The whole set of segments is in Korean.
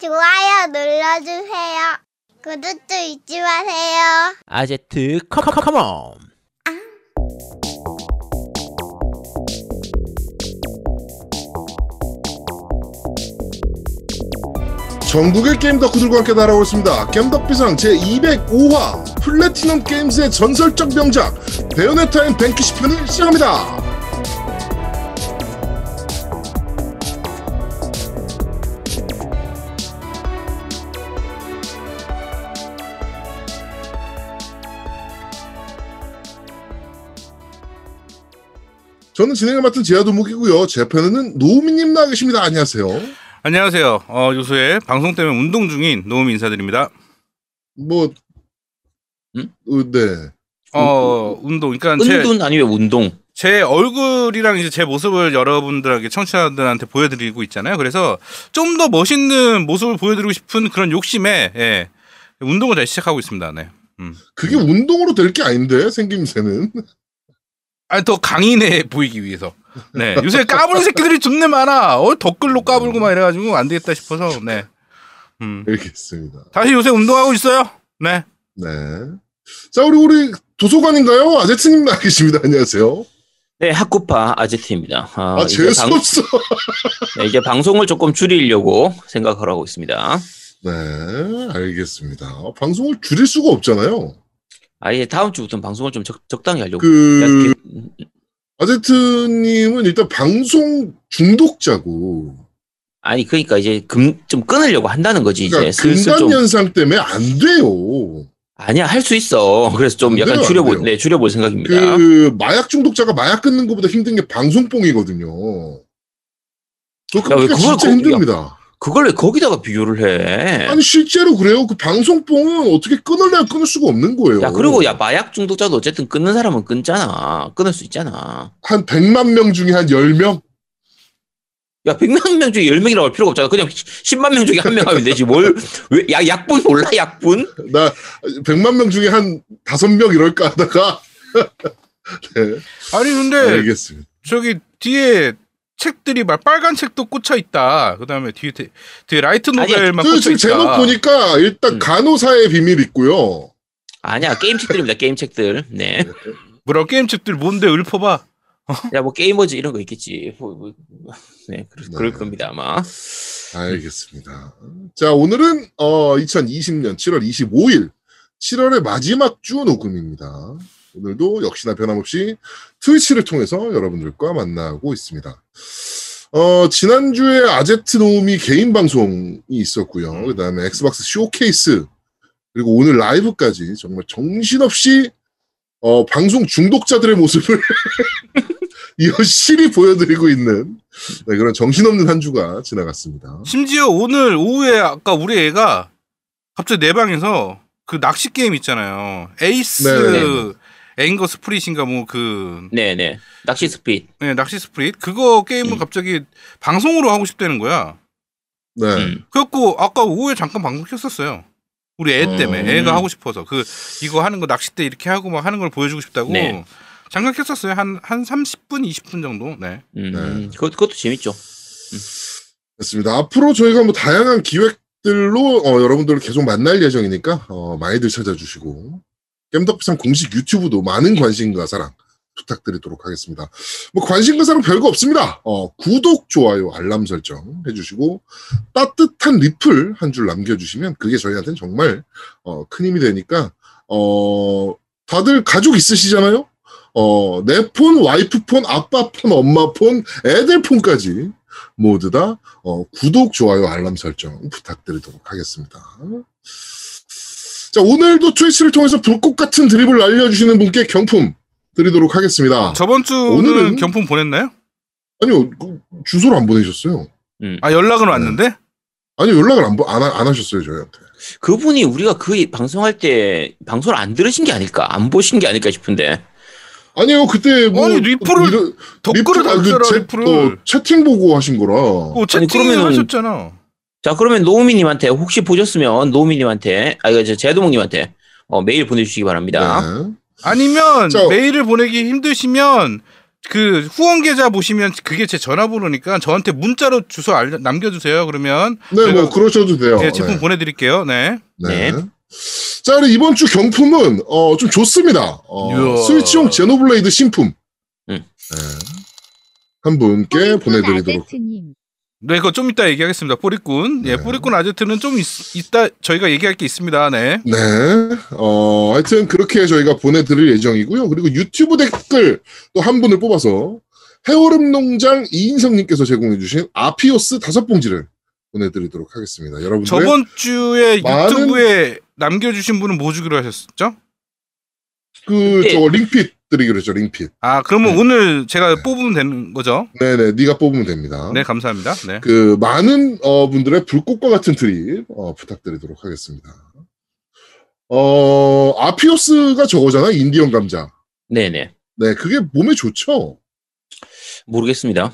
좋아요 눌러주세요. 구독도 잊지 마세요. 아제트 come come come on 전국의 게임 덕후들과 함께 날아오고 있습니다. 겜덕비상 제205화 플래티넘 게임즈의 전설적 명작 베요네타 and 뱅퀴시 편을 시작합니다. 저는 진행을 맡은 지하도목이고요. 제 편에는 노우미님 나와 계십니다. 안녕하세요. 안녕하세요. 어, 요새 방송 때문에 운동 중인 노우미 인사드립니다. 뭐, 응? 어, 네. 어, 운동. 그러니까 제, 은둔 아니면 운동 제 얼굴이랑 이제 제 모습을 여러분들에게 청취자들한테 보여드리고 있잖아요. 그래서 좀 더 멋있는 모습을 보여드리고 싶은 그런 욕심에 예, 운동을 다시 시작하고 있습니다. 네. 음. 그게 운동으로 될 게 아닌데 생김새는 아니 더 강인해 보이기 위해서. 네. 요새 까부는 새끼들이 존내 많아. 어, 덧글로 까불고 막 이래가지고 안 되겠다 싶어서. 네. 음. 알겠습니다. 다시 요새 운동하고 있어요. 네. 네. 자 우리 우리 도서관인가요? 아제트님 나와 계십니다. 안녕하세요. 네 학구파 아제트입니다 아, 아 이제, 재수 방, 없어. 네, 이제 방송을 조금 줄이려고 생각을 하고 있습니다 네, 알겠습니다. 방송을 줄일 수가 없잖아요. 아예 다음 주부터는 방송을 좀 적, 적당히 하려고 그 야, 아제트님은 일단 방송 중독자고, 아니 그러니까 이제 금, 좀 끊으려고 한다는 거지 이제 그러니까 슬슬 금단 좀 현상 때문에 안 돼요. 아니야 할 수 있어 그래서 좀안 약간 줄여볼. 네 줄여볼 생각입니다 그 마약 중독자가 마약 끊는 것보다 힘든 게 방송뽕이거든요. 저 야, 왜 그게 진짜 거- 힘듭니다. 그걸 왜 거기다가 비교를 해? 아니 실제로 그래요. 그 방송뽕은 어떻게 끊으려면 끊을 수가 없는 거예요. 야 그리고 야 마약 중독자도 어쨌든 끊는 사람은 끊잖아 끊을 수 있잖아 한 100만 명 중에 한 10명? 야 100만 명 중에 10명이라고 할 필요가 없잖아 그냥 10만 명 중에 한 명 하면 되지 뭘 왜 야 약분 몰라 약분? 나 100만 명 중에 한 5명 이럴까 하다가 네, 아니 근데 알겠습니다. 저기 뒤에 책들이 막 빨간 책도 꽂혀 있다. 그다음에 뒤에 대- 뒤에 라이트 노벨만 그 꽂혀 있다. 제목 보니까 일단 음. 간호사의 비밀 있고요. 아니야 게임 책들입니다 게임 책들 네야 뭐라고 게임 책들 뭔데 읊어봐. 뭐 게이머즈 이런 거 있겠지 뭐, 뭐, 네 그럴, 그럴 네. 겁니다 아마 알겠습니다. 자, 오늘은 어 2020년 7월 25일 7월의 마지막 주 녹음입니다. 오늘도 역시나 변함없이 트위치를 통해서 여러분들과 만나고 있습니다. 어, 지난주에 아제트 노미 개인 방송이 있었고요. 음. 그 다음에 엑스박스 쇼케이스, 그리고 오늘 라이브까지 정말 정신없이 어, 방송 중독자들의 모습을 여실히 보여드리고 있는 네, 그런 정신없는 한 주가 지나갔습니다. 심지어 오늘 오후에 아까 우리 애가 갑자기 내 방에서 그 낚시 게임 있잖아요. 에이스 네네네. 앵거 스프릿인가 뭐 그 네네 낚시 스피드 네, 낚시 스프릿 그거 게임을 음. 갑자기 방송으로 하고 싶다는 거야. 네. 음. 그래갖고 아까 오후에 잠깐 방송 켰었어요. 우리 애 때문에 어. 애가 하고 싶어서 그 이거 하는 거 낚싯대 이렇게 하고 막 하는 걸 보여주고 싶다고 네. 잠깐 켰었어요 한한 30분 20분 정도 네 음, 네. 그것, 그것도 재밌죠 됐습니다. 앞으로 저희가 뭐 다양한 기획들로 어, 여러분들을 계속 만날 예정이니까 어, 많이들 찾아주시고 겜덕비상 공식 유튜브도 많은 관심과 사랑 부탁드리도록 하겠습니다. 뭐 관심과 사랑 별거 없습니다. 어, 구독, 좋아요, 알람 설정 해주시고 따뜻한 리플 한 줄 남겨주시면 그게 저희한테는 정말 어, 큰 힘이 되니까 어, 다들 가족 있으시잖아요. 어, 내 폰, 와이프 폰, 아빠 폰, 엄마 폰, 애들 폰까지 모두 다 어, 구독, 좋아요, 알람 설정 부탁드리도록 하겠습니다. 자, 오늘도 트위치를 통해서 불꽃 같은 드립을 알려주시는 분께 경품 드리도록 하겠습니다. 저번 주는 오늘은- 경품 보냈나요? 아니요, 그 주소를 안 보내셨어요. 음. 아 연락은 왔는데 아니, 연락을 안, 보- 안, 하- 안 하셨어요, 저희한테. 그분이 우리가 그 방송할 때 방송을 안 들으신 게 아닐까 안 보신 게 아닐까 싶은데 아니요, 그때 뭐. 아니, 리플을 댓글을 리플, 아, 그 달더라 채- 리플을 어, 채팅 보고 하신 거라. 어, 채팅을 그러면은- 하셨잖아 자 그러면 노우미님한테 혹시 보셨으면 노우미님한테 아 이거 저 제도몽님한테 어, 메일 보내주시기 바랍니다 네. 아니면 자- 메일을 보내기 힘드시면 그 후원 계좌 보시면 그게 제 전화번호니까 저한테 문자로 주소 알려, 남겨주세요. 그러면 네, 제가- 뭐 그러셔도 돼요. 예, 제품 네. 보내드릴게요. 네. 네. 네. 자, 그리고 이번 주 경품은 어, 좀 좋습니다. 어. 스위치용 제노블레이드 신품. 음. 네. 한 분께 보내드리도록. 아제트님. 네, 그거 좀 이따 얘기하겠습니다. 뿌리꾼. 예, 네. 뿌리꾼 아제트는 좀 있, 이따 저희가 얘기할 게 있습니다. 네. 네. 어, 하여튼 그렇게 저희가 보내드릴 예정이고요. 그리고 유튜브 댓글 또 한 분을 뽑아서 해오름 농장 이인성님께서 제공해주신 아피오스 다섯 봉지를 보내드리도록 하겠습니다. 여러분들. 저번 주에 많은- 유튜브에 남겨주신 분은 뭐 주기로 하셨죠? 그, 네. 저 링핏 드리기로 했죠, 링핏. 아, 그러면 네. 오늘 제가 뽑으면 되는 거죠? 네네, 네가 뽑으면 됩니다. 네, 감사합니다. 네. 그 많은 어, 분들의 불꽃과 같은 트립 어, 부탁드리도록 하겠습니다. 어 아피오스가 저거잖아 인디언 감자. 네네. 네 그게 몸에 좋죠. 모르겠습니다.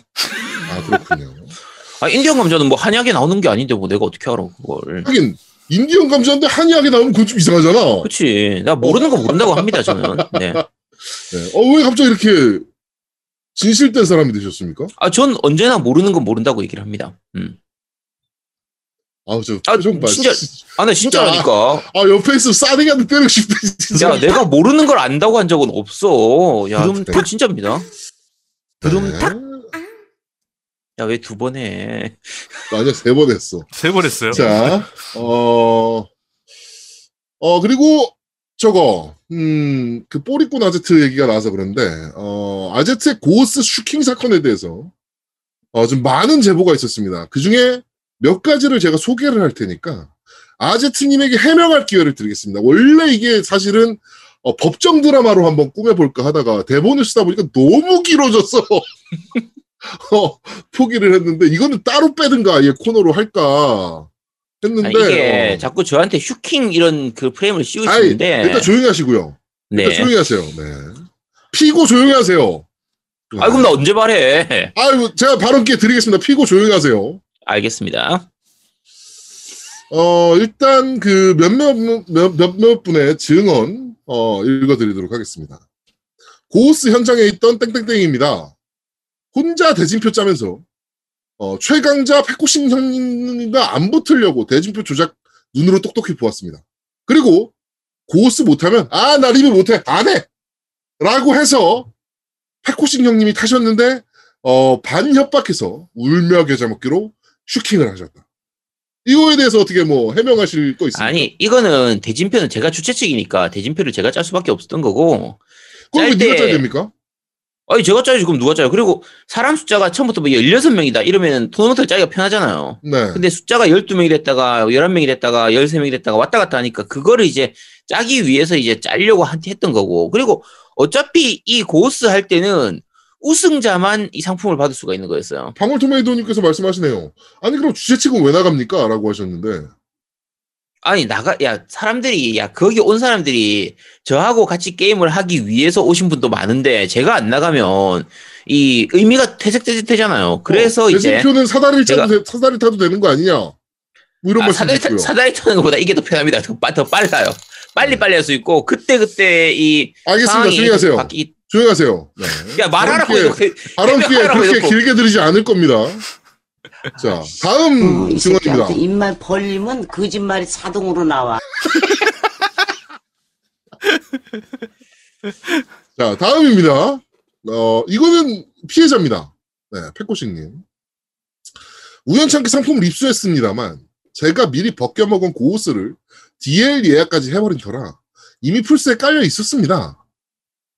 아 그렇군요. 아, 인디언 감자는 뭐 한약에 나오는 게 아닌데 뭐 내가 어떻게 알아, 그걸. 하긴 인디언 감자인데 한의학에 나오면 그건 좀 이상하잖아. 그치. 나 모르는 거 모른다고 합니다, 저는. 네. 네. 어 왜 갑자기 이렇게 진실된 사람이 되셨습니까? 아, 전 언제나 모르는 건 모른다고 얘기를 합니다. 음. 아저 아, 표정 봐. 진짜- 아, 나 진짜라니까. 아 옆에 있으면 싸대기한테 때리고 싶다 진짜. 야, 내가 모르는 걸 안다고 한 적은 없어. 야, 드럼- 그건 진짜입니다. 드럼 네. 탁. 야, 왜 두 번 해? 아니야 세 번 했어. 세 번 했어요. 자, 어, 어, 그리고 저거, 음, 그 뽀리꾼 아제트 얘기가 나와서 그런데, 어, 아제트의 고스 슈킹 사건에 대해서, 어, 좀 많은 제보가 있었습니다. 그 중에 몇 가지를 제가 소개를 할 테니까, 아제트님에게 해명할 기회를 드리겠습니다. 원래 이게 사실은, 어, 법정 드라마로 한번 꾸며볼까 하다가 대본을 쓰다 보니까 너무 길어졌어. 어, 포기를 했는데, 이거는 따로 빼든가, 아예 코너로 할까 했는데. 아니, 이게 어. 자꾸 저한테 슈킹 이런 그 프레임을 아이, 씌우시는데. 일단 조용히 하시고요. 일단 네. 조용히 하세요. 네. 피고 조용히 하세요. 아, 그럼 나 언제 말해? 아유, 제가 발언 기회 드리겠습니다. 피고 조용히 하세요. 알겠습니다. 어, 일단 그 몇몇, 몇, 몇 몇 분의 증언, 어, 읽어드리도록 하겠습니다. 고스 현장에 있던 땡땡땡입니다. 혼자 대진표 짜면서, 어, 최강자 패코싱 형님과 안 붙으려고 대진표 조작 눈으로 똑똑히 보았습니다. 그리고 고스 못하면, 아, 나 리뷰 못해. 안 해! 라고 해서 패코싱 형님이 타셨는데, 어, 반협박해서 울며 겨자 먹기로 슈킹을 하셨다. 이거에 대해서 어떻게 뭐 해명하실 거 있습니까? 아니, 이거는 대진표는 제가 주최 측이니까 대진표를 제가 짤 수밖에 없었던 거고. 그럼 왜짤 네가 때- 짜야 됩니까? 아니, 제가 짜야지, 그럼 누가 짜요? 그리고 사람 숫자가 처음부터 뭐 16명이다. 이러면 토너먼트를 짜기가 편하잖아요. 네. 근데 숫자가 12명이 됐다가 11명이 됐다가 13명이 됐다가 왔다 갔다 하니까 그거를 이제 짜기 위해서 이제 짜려고 한- 했던 거고. 그리고 어차피 이 고스 할 때는 우승자만 이 상품을 받을 수가 있는 거였어요. 방울토마토님께서 말씀하시네요. 아니 그럼 주최 측은 왜 나갑니까? 라고 하셨는데 아니 나가 야 사람들이 야 거기 온 사람들이 저하고 같이 게임을 하기 위해서 오신 분도 많은데 제가 안 나가면 이 의미가 퇴색되잖아요. 그래서 어, 이제 대진표는 사다리를 제가- 타도 돼- 사다리 타도 되는 거 아니냐? 뭐 이런 아, 말씀 사다리. 사다리 타는 것보다 이게 더 편합니다. 더, 빠- 더 빨라요. 빨리 빨리 할 수 있고 그때 그때 이 알겠습니다. 조용히 하세요. 바뀌... 조용히 하세요. 네. 야 말하라고 해놓고 발언 해명하라고 그렇게. 길게 드리지 않을 겁니다. 자, 다음 어, 이 증언입니다. 입만 벌리면 거짓말이 자동으로 나와. 자, 다음입니다. 어, 이거는 피해자입니다. 네, 패코싱님. 우연찮게 상품을 입수했습니다만, 제가 미리 벗겨먹은 고우스를 DL 예약까지 해버린 터라 이미 풀스에 깔려 있었습니다.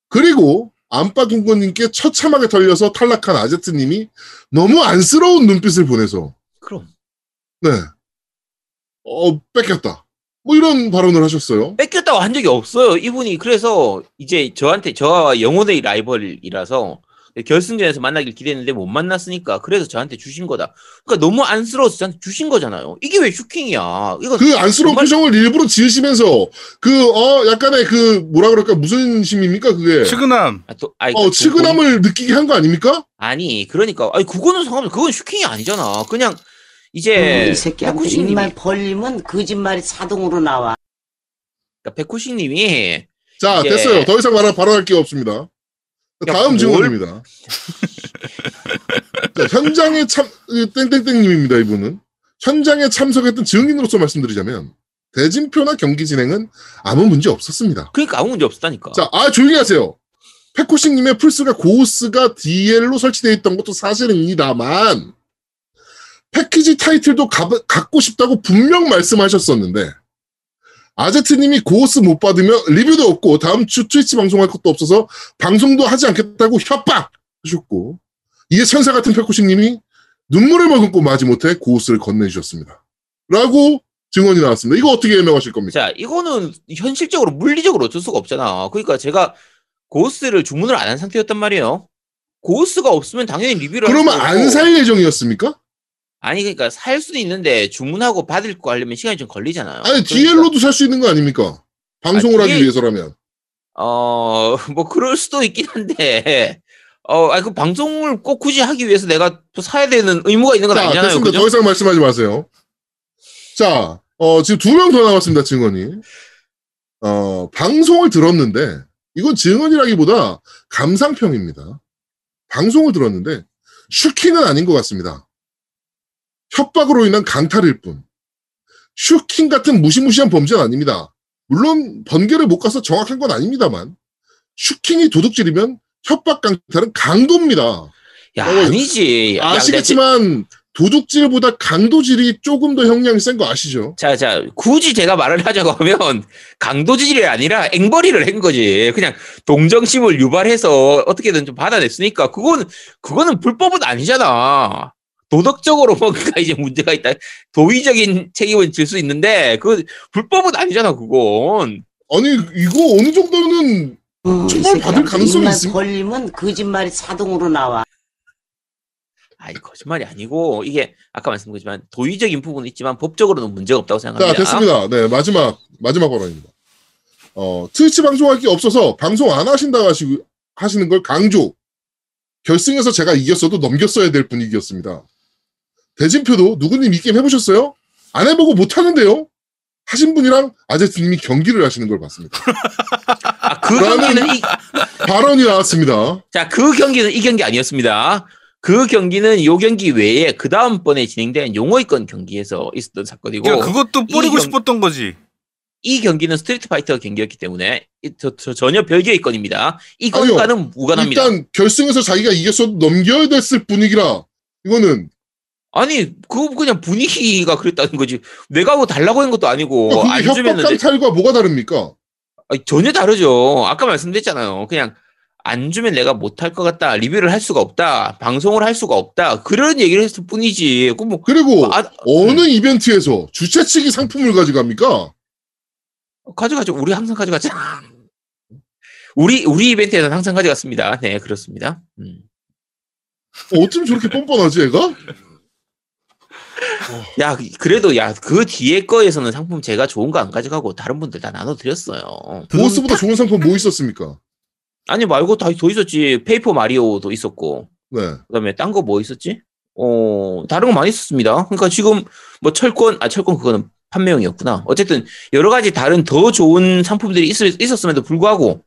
그리고 안빠둥거님께 처참하게 털려서 탈락한 아제트님이 너무 안쓰러운 눈빛을 보내서, 그럼 네, 어, 뺏겼다. 뭐 이런 발언을 하셨어요. 뺏겼다고 한 적이 없어요. 이분이 그래서 이제 저한테 저와 영혼의 라이벌이라서 결승전에서 만나길 기대했는데 못 만났으니까 그래서 저한테 주신 거다. 그러니까 너무 안쓰러워서 저한테 주신 거잖아요. 이게 왜 슈킹이야? 이거 그 안쓰러운 정말- 표정을 일부러 지으시면서 그 어 약간의 그 뭐라 그럴까 무슨 심입니까 그게 측은함. 아, 또, 아니, 어그 측은함을 느끼게 한 거 아닙니까? 아니 그러니까 아니 그거는 상관없어. 그건 슈킹이 아니잖아. 그냥 어, 이제 이 새끼한테 입만 벌리면 거짓말이 자동으로 나와. 그러니까 백호식님이 자 이제- 됐어요 더 이상 말 발언할 게 없습니다 야, 다음 뭘- 증언입니다. 자, 현장에 참이 땡땡땡님입니다. 이분은 현장에 참석했던 증인으로서 말씀드리자면 대진표나 경기 진행은 아무 문제 없었습니다. 그러니까 아무 문제 없었다니까. 자, 아 조용히 하세요. 페코싱님의 플스가 고스가 DL로 설치되어 있던 것도 사실입니다만 패키지 타이틀도 가- 갖고 싶다고 분명 말씀하셨었는데 아제트님이 고스 못 받으면 리뷰도 없고 다음 주 트위치 방송할 것도 없어서 방송도 하지 않겠다고 협박 하셨고 이에 천사 같은 페코싱님이 눈물을 머금고 마지 못해 고스를 건네주셨습니다. 라고 증언이 나왔습니다. 이거 어떻게 해명하실 겁니까? 자, 이거는 현실적으로 물리적으로 어쩔 수가 없잖아. 그러니까 제가 고스를 주문을 안 한 상태였단 말이에요. 고스가 없으면 당연히 리뷰를 할 그러면 안. 살 예정이었습니까? 아니 그러니까 살 수는 있는데 주문하고 받을 거 하려면 시간이 좀 걸리잖아요. 아니 그러니까, DL로도 살수 있는 거 아닙니까? 방송을 아, 하기 DL 위해서라면. 어, 뭐 그럴 수도 있긴 한데 어, 아그 방송을 꼭 굳이 하기 위해서 내가 또 사야 되는 의무가 있는 건 자, 아니잖아요. 됐습니다. 그죠? 더 이상 말씀하지 마세요. 자, 어, 지금 두 명더 남았습니다, 증언이. 어, 방송을 들었는데, 이건 증언이라기보다 감상평입니다. 방송을 들었는데, 슈킹은 아닌 것 같습니다. 협박으로 인한 강탈일 뿐. 슈킹 같은 무시무시한 범죄는 아닙니다. 물론, 번개를 못 가서 정확한 건 아닙니다만, 슈킹이 도둑질이면 협박 강탈은 강도입니다. 야, 어, 아니지. 야, 아시겠지만 도둑질보다 강도질이 조금 더 형량이 센 거 아시죠? 자, 자, 굳이 제가 말을 하자고 하면 강도질이 아니라 앵벌이를 한 거지. 그냥 동정심을 유발해서 어떻게든 좀 받아냈으니까 그거는 그거는 불법은 아니잖아. 도덕적으로 뭔가 이제 문제가 있다. 도의적인 책임은 질 수 있는데 그 불법은 아니잖아. 그건. 아니 이거 어느 정도는 음, 처벌 이 받을. 가능성이 있습니다. 벌리면 거짓말이 자동으로 나와. 아니 거짓말이 아니고 이게 아까 말씀드렸지만 도의적인 부분은 있지만 법적으로는 문제가 없다고 자 생각합니다. 됐습니다. 네 마지막 마지막 발언입니다. 어 트위치 방송할 게 없어서 방송 안 하신다 하시 하시는 걸 강조. 결승에서 제가 이겼어도 넘겼어야 될 분위기였습니다. 대진표도 누구님 이 게임 해보셨어요? 안 해보고 못 하는데요. 하신 분이랑 아제트님이 경기를 하시는 걸 봤습니다. 아, 그 경기는 이, 발언이 나왔습니다. 자, 그 경기는 이 경기 아니었습니다. 그 경기는 요 경기 외에 그 다음번에 진행된 용어이권 경기에서 있었던 사건이고 그러니까 그것도 뿌리고 경- 싶었던 거지. 이 경기는 스트리트 파이터 경기였기 때문에 이- 저, 저 전혀 별개의 건입니다. 이. 건과는 무관합니다. 일단 결승에서 자기가 이겼어도 넘겨야 됐을 분위기라 이거는 아니, 그거 그냥 분위기가 그랬다는 거지. 내가 뭐 달라고 한 것도 아니고 그게 안 협박 주면은 내- 강탈과 뭐가 다릅니까? 아니, 전혀 다르죠. 아까 말씀드렸잖아요. 그냥 안 주면 내가 못할 것 같다. 리뷰를 할 수가 없다. 방송을 할 수가 없다. 그런 얘기를 했을 뿐이지. 그 뭐, 그리고 아, 어느 이벤트에서 주최 측이 상품을 가져갑니까? 가져가죠. 우리 항상 가져갔잖아. 우리, 우리 이벤트에서는 항상 가져갔습니다. 네, 그렇습니다. 음. 어, 어쩜 저렇게 뻔뻔하지 얘가? 야, 그래도 야, 그 뒤에 거에서는 상품 제가 좋은 거 안 가져가고 다른 분들 다 나눠드렸어요. 보스보다 좋은 상품 뭐 있었습니까? 아니, 말고 다 더 있었지. 페이퍼 마리오도 있었고. 네. 그 다음에 딴 거 뭐 있었지? 어, 다른 거 많이 있었습니다. 그러니까 지금 뭐 철권, 아, 철권 그거는 판매용이었구나. 어쨌든 여러 가지 다른 더 좋은 상품들이 있, 있었음에도 불구하고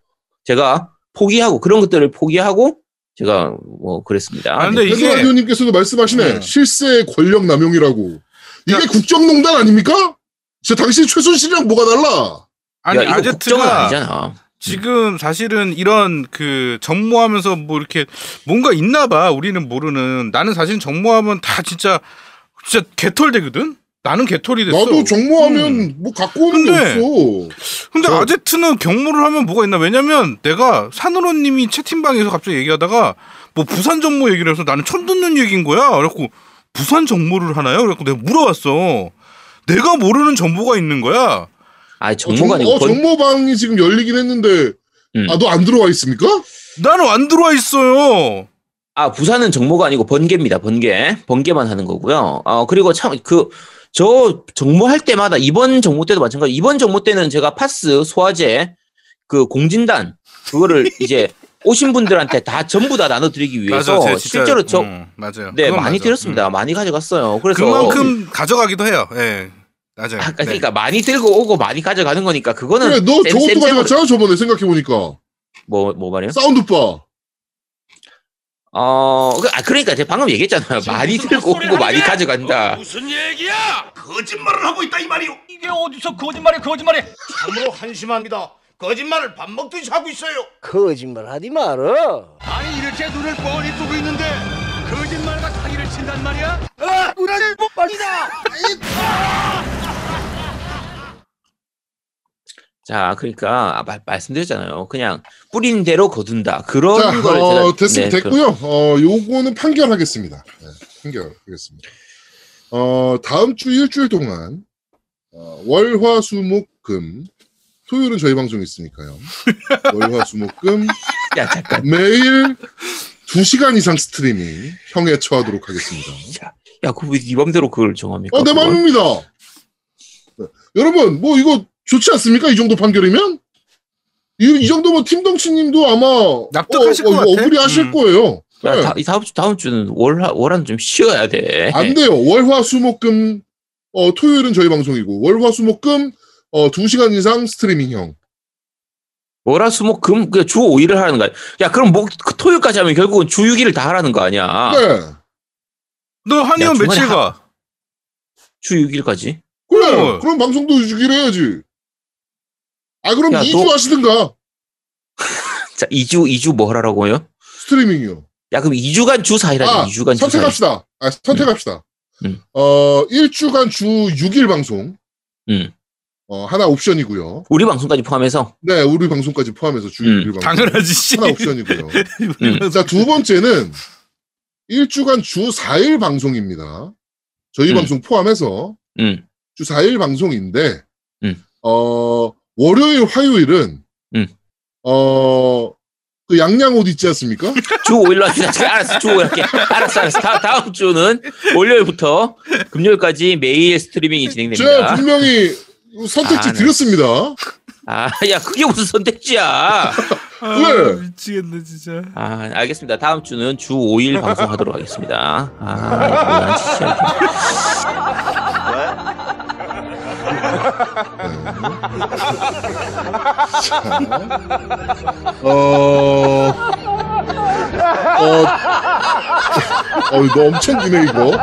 제가 포기하고 그런 것들을 포기하고 제가 뭐 그랬습니다. 아, 근데 네. 이게- 페드라디오님께서도 말씀하시네. 음. 실세 권력 남용이라고. 이게 국정농단 아닙니까? 진짜 당신 최순실이랑 뭐가 달라? 아니 야, 아제트가 아니잖아. 지금 사실은 이런 그 정모하면서 뭐 이렇게 뭔가 있나 봐. 우리는 모르는. 나는 사실 정모하면 다 진짜 진짜 개털 되거든. 나는 개털이 됐어. 나도 정모하면 음. 뭐 갖고 오는 게 근데- 없어. 근데 저- 아제트는 경모를 하면 뭐가 있나? 왜냐면 내가 산으로님이 채팅방에서 갑자기 얘기하다가 뭐 부산 정모 얘기를 해서 나는 처음 듣는 얘기인 거야. 그래갖고 부산 정모를 하나요? 그래갖고 내가 물어봤어. 내가 모르는 정보가 있는 거야. 아, 어, 정모가 정, 아니고 어, 번- 정모방이 지금 열리긴 했는데 음. 아너 안 들어와 있습니까? 나는 안 들어와 있어요. 아, 부산은 정모가 아니고 번개입니다. 번개. 번개만 하는 거고요. 어, 그리고 참, 그, 저 정모 할 때마다 이번 정모 때도 마찬가지. 이번 정모 때는 제가 파스, 소화제, 그 공진단, 그거를 이제 오신 분들한테 다 전부 다 나눠드리기 위해서 진짜- 실제로 저, 음, 맞아요. 네, 많이 맞아. 드렸습니다. 음. 많이 가져갔어요. 그래서. 그만큼 가져가기도 해요. 예. 맞아요. 아, 그러니까 네. 많이 들고 오고 많이 가져가는 거니까 그거는 그래 너 쌤, 저것도 가져갔잖아 저번에 생각해 보니까 뭐, 뭐 말이요? 사운드바 어, 그- 아, 그러니까 제가 방금 얘기했잖아요. 많이 들고 오고 많이 가져간다. 무슨 얘기야? 거짓말을 하고 있다 이 말이오. 이게 어디서 거짓말이 거짓말이? 참으로 한심합니다. 거짓말을 밥 먹듯이 하고 있어요. 거짓말 하지 마라. 아니 이렇게 눈을 뻔히 뜨고 있는데 거짓말과 사기를 친단 말이야? 아, 우라를 못 빨리다. 자, 그러니까, 아, 말, 말씀드렸잖아요. 그냥 뿌린 대로 거둔다. 그런 자, 걸 어, 제가. 됐으면 네, 됐고요. 어, 요거는 판결하겠습니다. 네, 판결하겠습니다. 어, 다음 주 일주일 동안 어, 월화 수목 금 토요일은 저희 방송 있으니까요. 월화 수목 금 그, 야, 잠깐. 매일 2 시간 이상 스트리밍 형에 처하도록 하겠습니다. 야, 그왜 네 맘대로 그걸 정합니까? 어, 내? 맘입니다. 네. 여러분, 뭐 이거 좋지 않습니까? 이 정도 판결이면? 이, 이 정도면 팀덩치님도 아마 납득하실 어, 것 어, 같아. 어그리 하실 음. 거예요. 야, 네. 다, 이 다음 주, 다음 주는 월, 월화는 좀 쉬어야 돼. 안 돼요. 월화 수목금 어, 토요일은 저희 방송이고 월화 수목금 어, 2시간 이상 스트리밍형. 월화, 수목, 금, 그냥 주 5일을 하라는 거야. 야, 그럼 뭐, 그 토요일까지 하면 결국은 주 6일을 다 하라는 거 아니야. 네. 너 한의원 야, 며칠 가? 주 6일까지. 그래. 어. 그럼 방송도 주기로 해야지. 아, 그럼 야, 2주 너- 하시든가. 자, 2주, 2주 뭐 하라고요? 스트리밍이요. 야, 그럼 2주간 주 4일 하자. 아, 2주간 주 4일. 선택합시다. 아, 선택합시다. 음. 어, 1주간 주 6일 방송. 음. 어, 하나 옵션이고요. 우리 방송까지 포함해서. 네, 우리 방송까지 포함해서 주 음, 6일 방송. 당연하지 씨. 하나 옵션이고요. 음. 자, 두 번째는 1주간 주 4일 방송입니다. 저희 음. 방송 포함해서 음. 주 4일 방송인데, 음. 어, 월요일, 화요일은, 음. 어, 그 양양 옷 있지 않습니까? 주 5일로 합시다. 제가 알았어. 주 5일 할게. 알았어, 알았어. 다, 다음 주는 월요일부터 금요일까지 매일 스트리밍이 제가 진행됩니다. 분명히 선택지 아, 네. 드렸습니다. 아, 야, 그게 무슨 선택지야. 왜? 미치겠네 진짜. 아, 알겠습니다. 다음 주는 주 5일 방송하도록 하겠습니다. 아, 뭐야, 진짜. 어, 어, 어, 이거 엄청 기네, 이거. 네.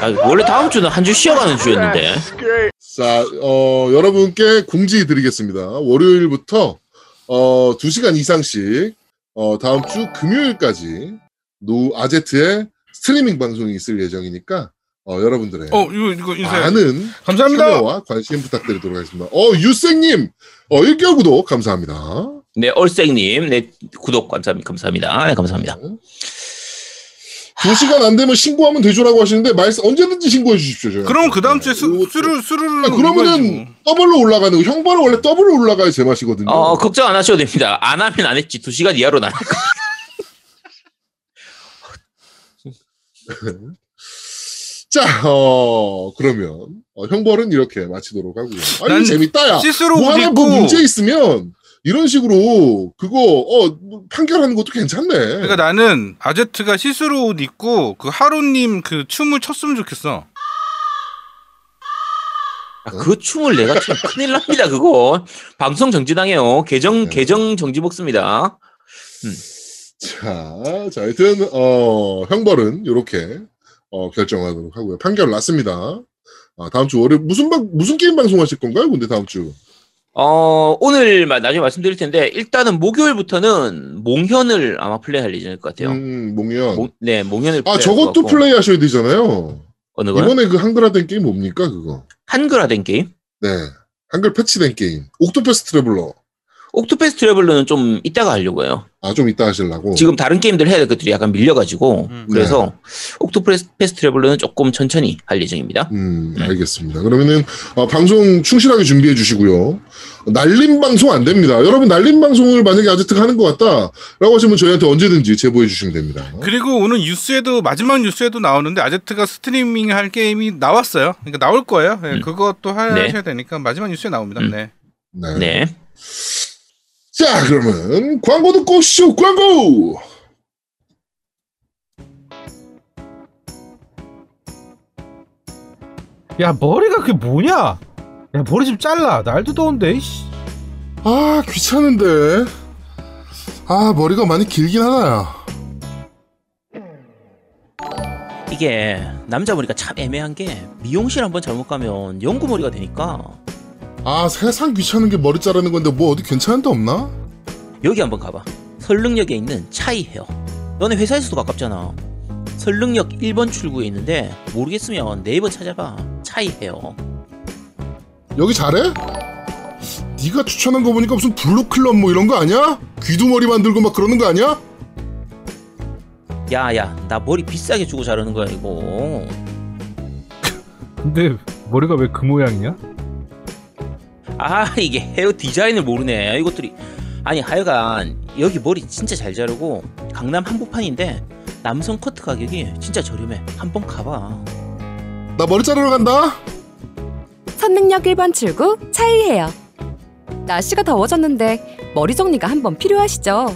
아, 원래 다음 주는 한 주 쉬어가는 주였는데. 자, 어, 여러분께 공지 드리겠습니다. 월요일부터, 어, 2시간 이상씩, 어, 다음 주 금요일까지, 노, 아제트의 스트리밍 방송이 있을 예정이니까, 어, 여러분들의 어 이거 이거 인사. 많은 감사합니다. 참여와 관심 부탁드리도록 하겠습니다. 어, 유생님, 어, 1개월 구독 감사합니다. 네, 얼생님, 네, 구독 감사합니다. 감사합니다. 네, 감사합니다. 2시간 안 되면 신고하면 되죠라고 하시는데, 말씀, 언제든지 신고해 주십시오. 저희한테. 그럼 그 다음 주에 네, 수. 수르 수르르. 아, 그러면은 더블로 올라가는 거. 형벌은 원래 더블로 올라가야 제맛이거든요. 어, 걱정 안 하셔도 됩니다. 안 하면 안 했지. 2시간 이하로는 안할 거야. 자, 어, 그러면 어, 형벌은 이렇게 마치도록 하고요. 아니 난 재밌다야. 시스루 뭐옷 하나 뭐 입고. 문제 있으면 이런 식으로 그거 어뭐 판결하는 것도 괜찮네. 그러니까 나는 아제트가 시스루 옷 입고 그 하루님 그 춤을 췄으면 좋겠어. 아, 그 춤을 내가 추면 큰일 납니다, 그거. 방송 정지당해요. 계정, 네. 계정 정지 먹습니다. 자, 자, 하여튼 어 형벌은 이렇게 어 결정하도록 하고요. 판결 났습니다. 아, 다음 주 월요일 무슨 방 무슨 게임 방송하실 건가요? 근데 다음 주. 어, 오늘 마- 나중에 말씀드릴 텐데, 일단은 목요일부터는 몽현을 아마 플레이할 예정일 것 같아요. 음, 몽현. 몽- 네, 몽현을 아, 저것도 것 같고. 플레이 하셔야 되잖아요. 어느 거요? 이번에 그 한글화된 게임 뭡니까, 그거? 한글화된 게임? 네. 한글 패치된 게임. 옥토패스 트래블러. 옥토패스 트래블러는 좀 이따가 하려고 해요. 아, 좀 이따 하시려고. 지금 다른 게임들 해야 될 것들이 약간 밀려가지고, 음. 그래서 옥토패스 트래블러는 조금 천천히 할 예정입니다. 음, 알겠습니다. 그러면은, 어, 방송 충실하게 준비해 주시고요. 날림 방송 안 됩니다. 여러분, 날림 방송을 만약에 아제트가 하는 것 같다. 라고 하시면 저희한테 언제든지 제보해 주시면 됩니다. 그리고 오늘 뉴스에도 마지막 뉴스에도 나오는데 아제트가 스트리밍 할 게임이 나왔어요. 그러니까 나올 거예요. 예, 음. 그것도 하셔야 네. 되니까 마지막 뉴스에 나옵니다. 음. 네. 네. 네. 자, 그러면 광고 듣고 쇼 광고! 야 머리가 그게 뭐냐? 야 머리 좀 잘라. 날도 더운데. 이씨. 아, 귀찮은데. 아 머리가 많이 길긴 하나야. 이게 남자 머리가 참 애매한 게 미용실 한번 잘못 가면 연구 머리가 되니까 아 세상 귀찮은 게 머리 자르는 건데 뭐 어디 괜찮은 데 없나? 여기 한번 가봐. 설릉역에 있는 차이 헤어. 너네 회사에서도 가깝잖아. 설릉역 1번 출구에 있는데 모르겠으면 네이버 찾아봐. 차이 헤어. 여기 잘해? 네가 추천한 거 보니까 무슨 블루클럽 뭐 이런 거 아니야? 귀두 머리 만들고 막 그러는 거 아니야? 야야 나 머리 비싸게 주고 자르는 거야 이거. 근데 머리가 왜 그 모양이냐? 아 이게 헤어 디자인을 모르네 이것들이. 아니 하여간 여기 머리 진짜 잘 자르고 강남 한복판인데 남성 커트 가격이 진짜 저렴해. 한번 가봐. 나 머리 자르러 간다. 선릉역 1번 출구 차이해요. 날씨가 더워졌는데 머리 정리가 한번 필요하시죠?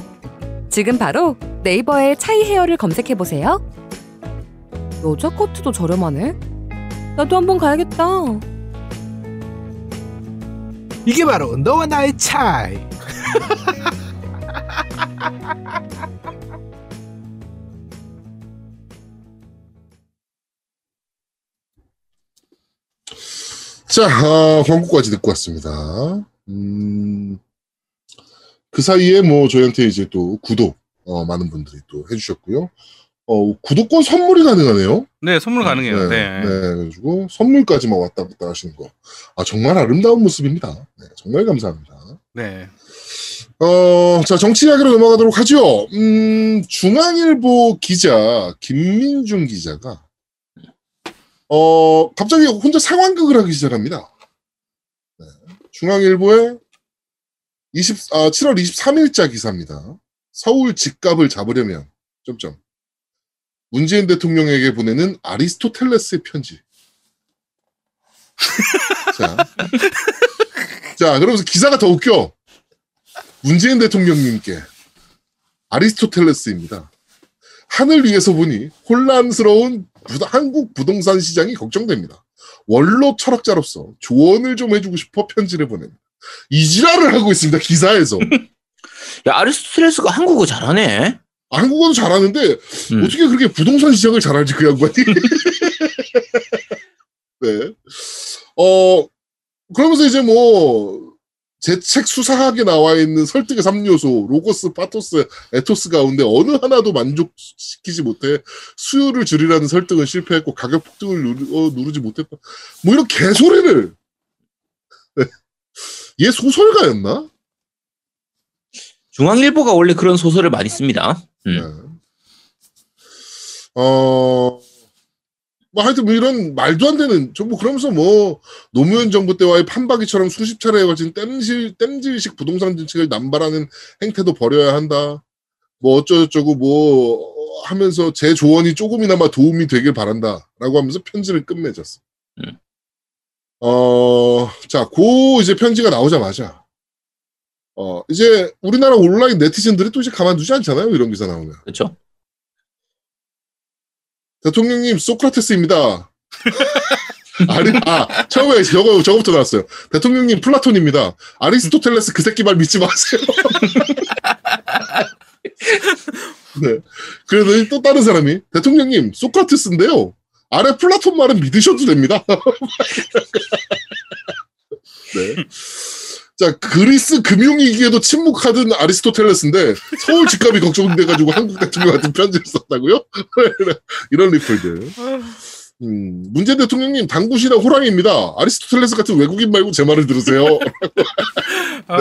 지금 바로 네이버에 차이 헤어를 검색해 보세요. 여자 커트도 저렴하네. 나도 한번 가야겠다. 이게 바로 너와 나의 차이. 자, 아, 광고까지 듣고 왔습니다. 음, 그 사이에 뭐 저희한테 이제 또 구독, 어, 많은 분들이 또 해주셨고요. 어, 구독권 선물이 가능하네요. 네, 선물 가능해요. 네. 네, 그래가지고 선물까지만 왔다 갔다 하시는 거. 아, 정말 아름다운 모습입니다. 네, 정말 감사합니다. 네. 어, 자, 정치 이야기로 넘어가도록 하죠. 음, 중앙일보 기자, 김민중 기자가, 어, 갑자기 혼자 상황극을 하기 시작합니다. 네, 중앙일보의 20, 아, 7월 23일자 기사입니다. 서울 집값을 잡으려면, 점점. 문재인 대통령에게 보내는 아리스토텔레스의 편지. 자. 자, 그러면서 기사가 더 웃겨. 문재인 대통령님께 아리스토텔레스입니다. 하늘 위에서 보니 혼란스러운 부- 한국 부동산 시장이 걱정됩니다. 원로 철학자로서 조언을 좀 해주고 싶어 편지를 보냅니다. 이지랄을 하고 있습니다. 기사에서. 야 아리스토텔레스가 한국어 잘하네. 한국어도 잘하는데 음. 어떻게 그렇게 부동산 시장을 잘 알지 그 양반이? 네. 어 그러면서 이제 뭐 제 책 수사하게 나와 있는 설득의 3요소 로고스, 파토스, 에토스 가운데 어느 하나도 만족시키지 못해 수요를 줄이라는 설득은 실패했고 가격 폭등을 누르, 어, 누르지 못했다. 뭐 이런 개소리를 네. 얘 소설가였나? 중앙일보가 원래 그런 소설을 많이 씁니다. 음. 네. 어, 뭐 하여튼 뭐 이런 말도 안 되는, 좀뭐 그러면서 뭐 노무현 정부 때와의 판박이처럼 수십 차례에 걸친 땜질, 땜질식 부동산 정책을 남발하는 행태도 버려야 한다. 뭐 어쩌고저쩌고 뭐 하면서 제 조언이 조금이나마 도움이 되길 바란다. 라고 하면서 편지를 끝맺었어. 음. 어, 자, 고 이제 편지가 나오자마자 어, 이제 우리나라 온라인 네티즌들이 또 이제 가만두지 않잖아요. 이런 기사 나오면. 그렇죠? 대통령님 소크라테스입니다. 아리, 아, 처음에 저거, 저거부터 나왔어요. 대통령님 플라톤입니다. 아리스토텔레스 그 새끼 말 믿지 마세요. 네. 그래서 또 다른 사람이 대통령님 소크라테스인데요. 아래 플라톤 말은 믿으셔도 됩니다. 네. 자, 그리스 금융위기에도 침묵하던 아리스토텔레스인데 서울 집값이 걱정돼가지고 한국 대통령한테 편지를 썼다고요? 이런 리플들. 음, 문재 대통령님 당구시나 호랑이입니다. 아리스토텔레스 같은 외국인 말고 제 말을 들으세요. 아,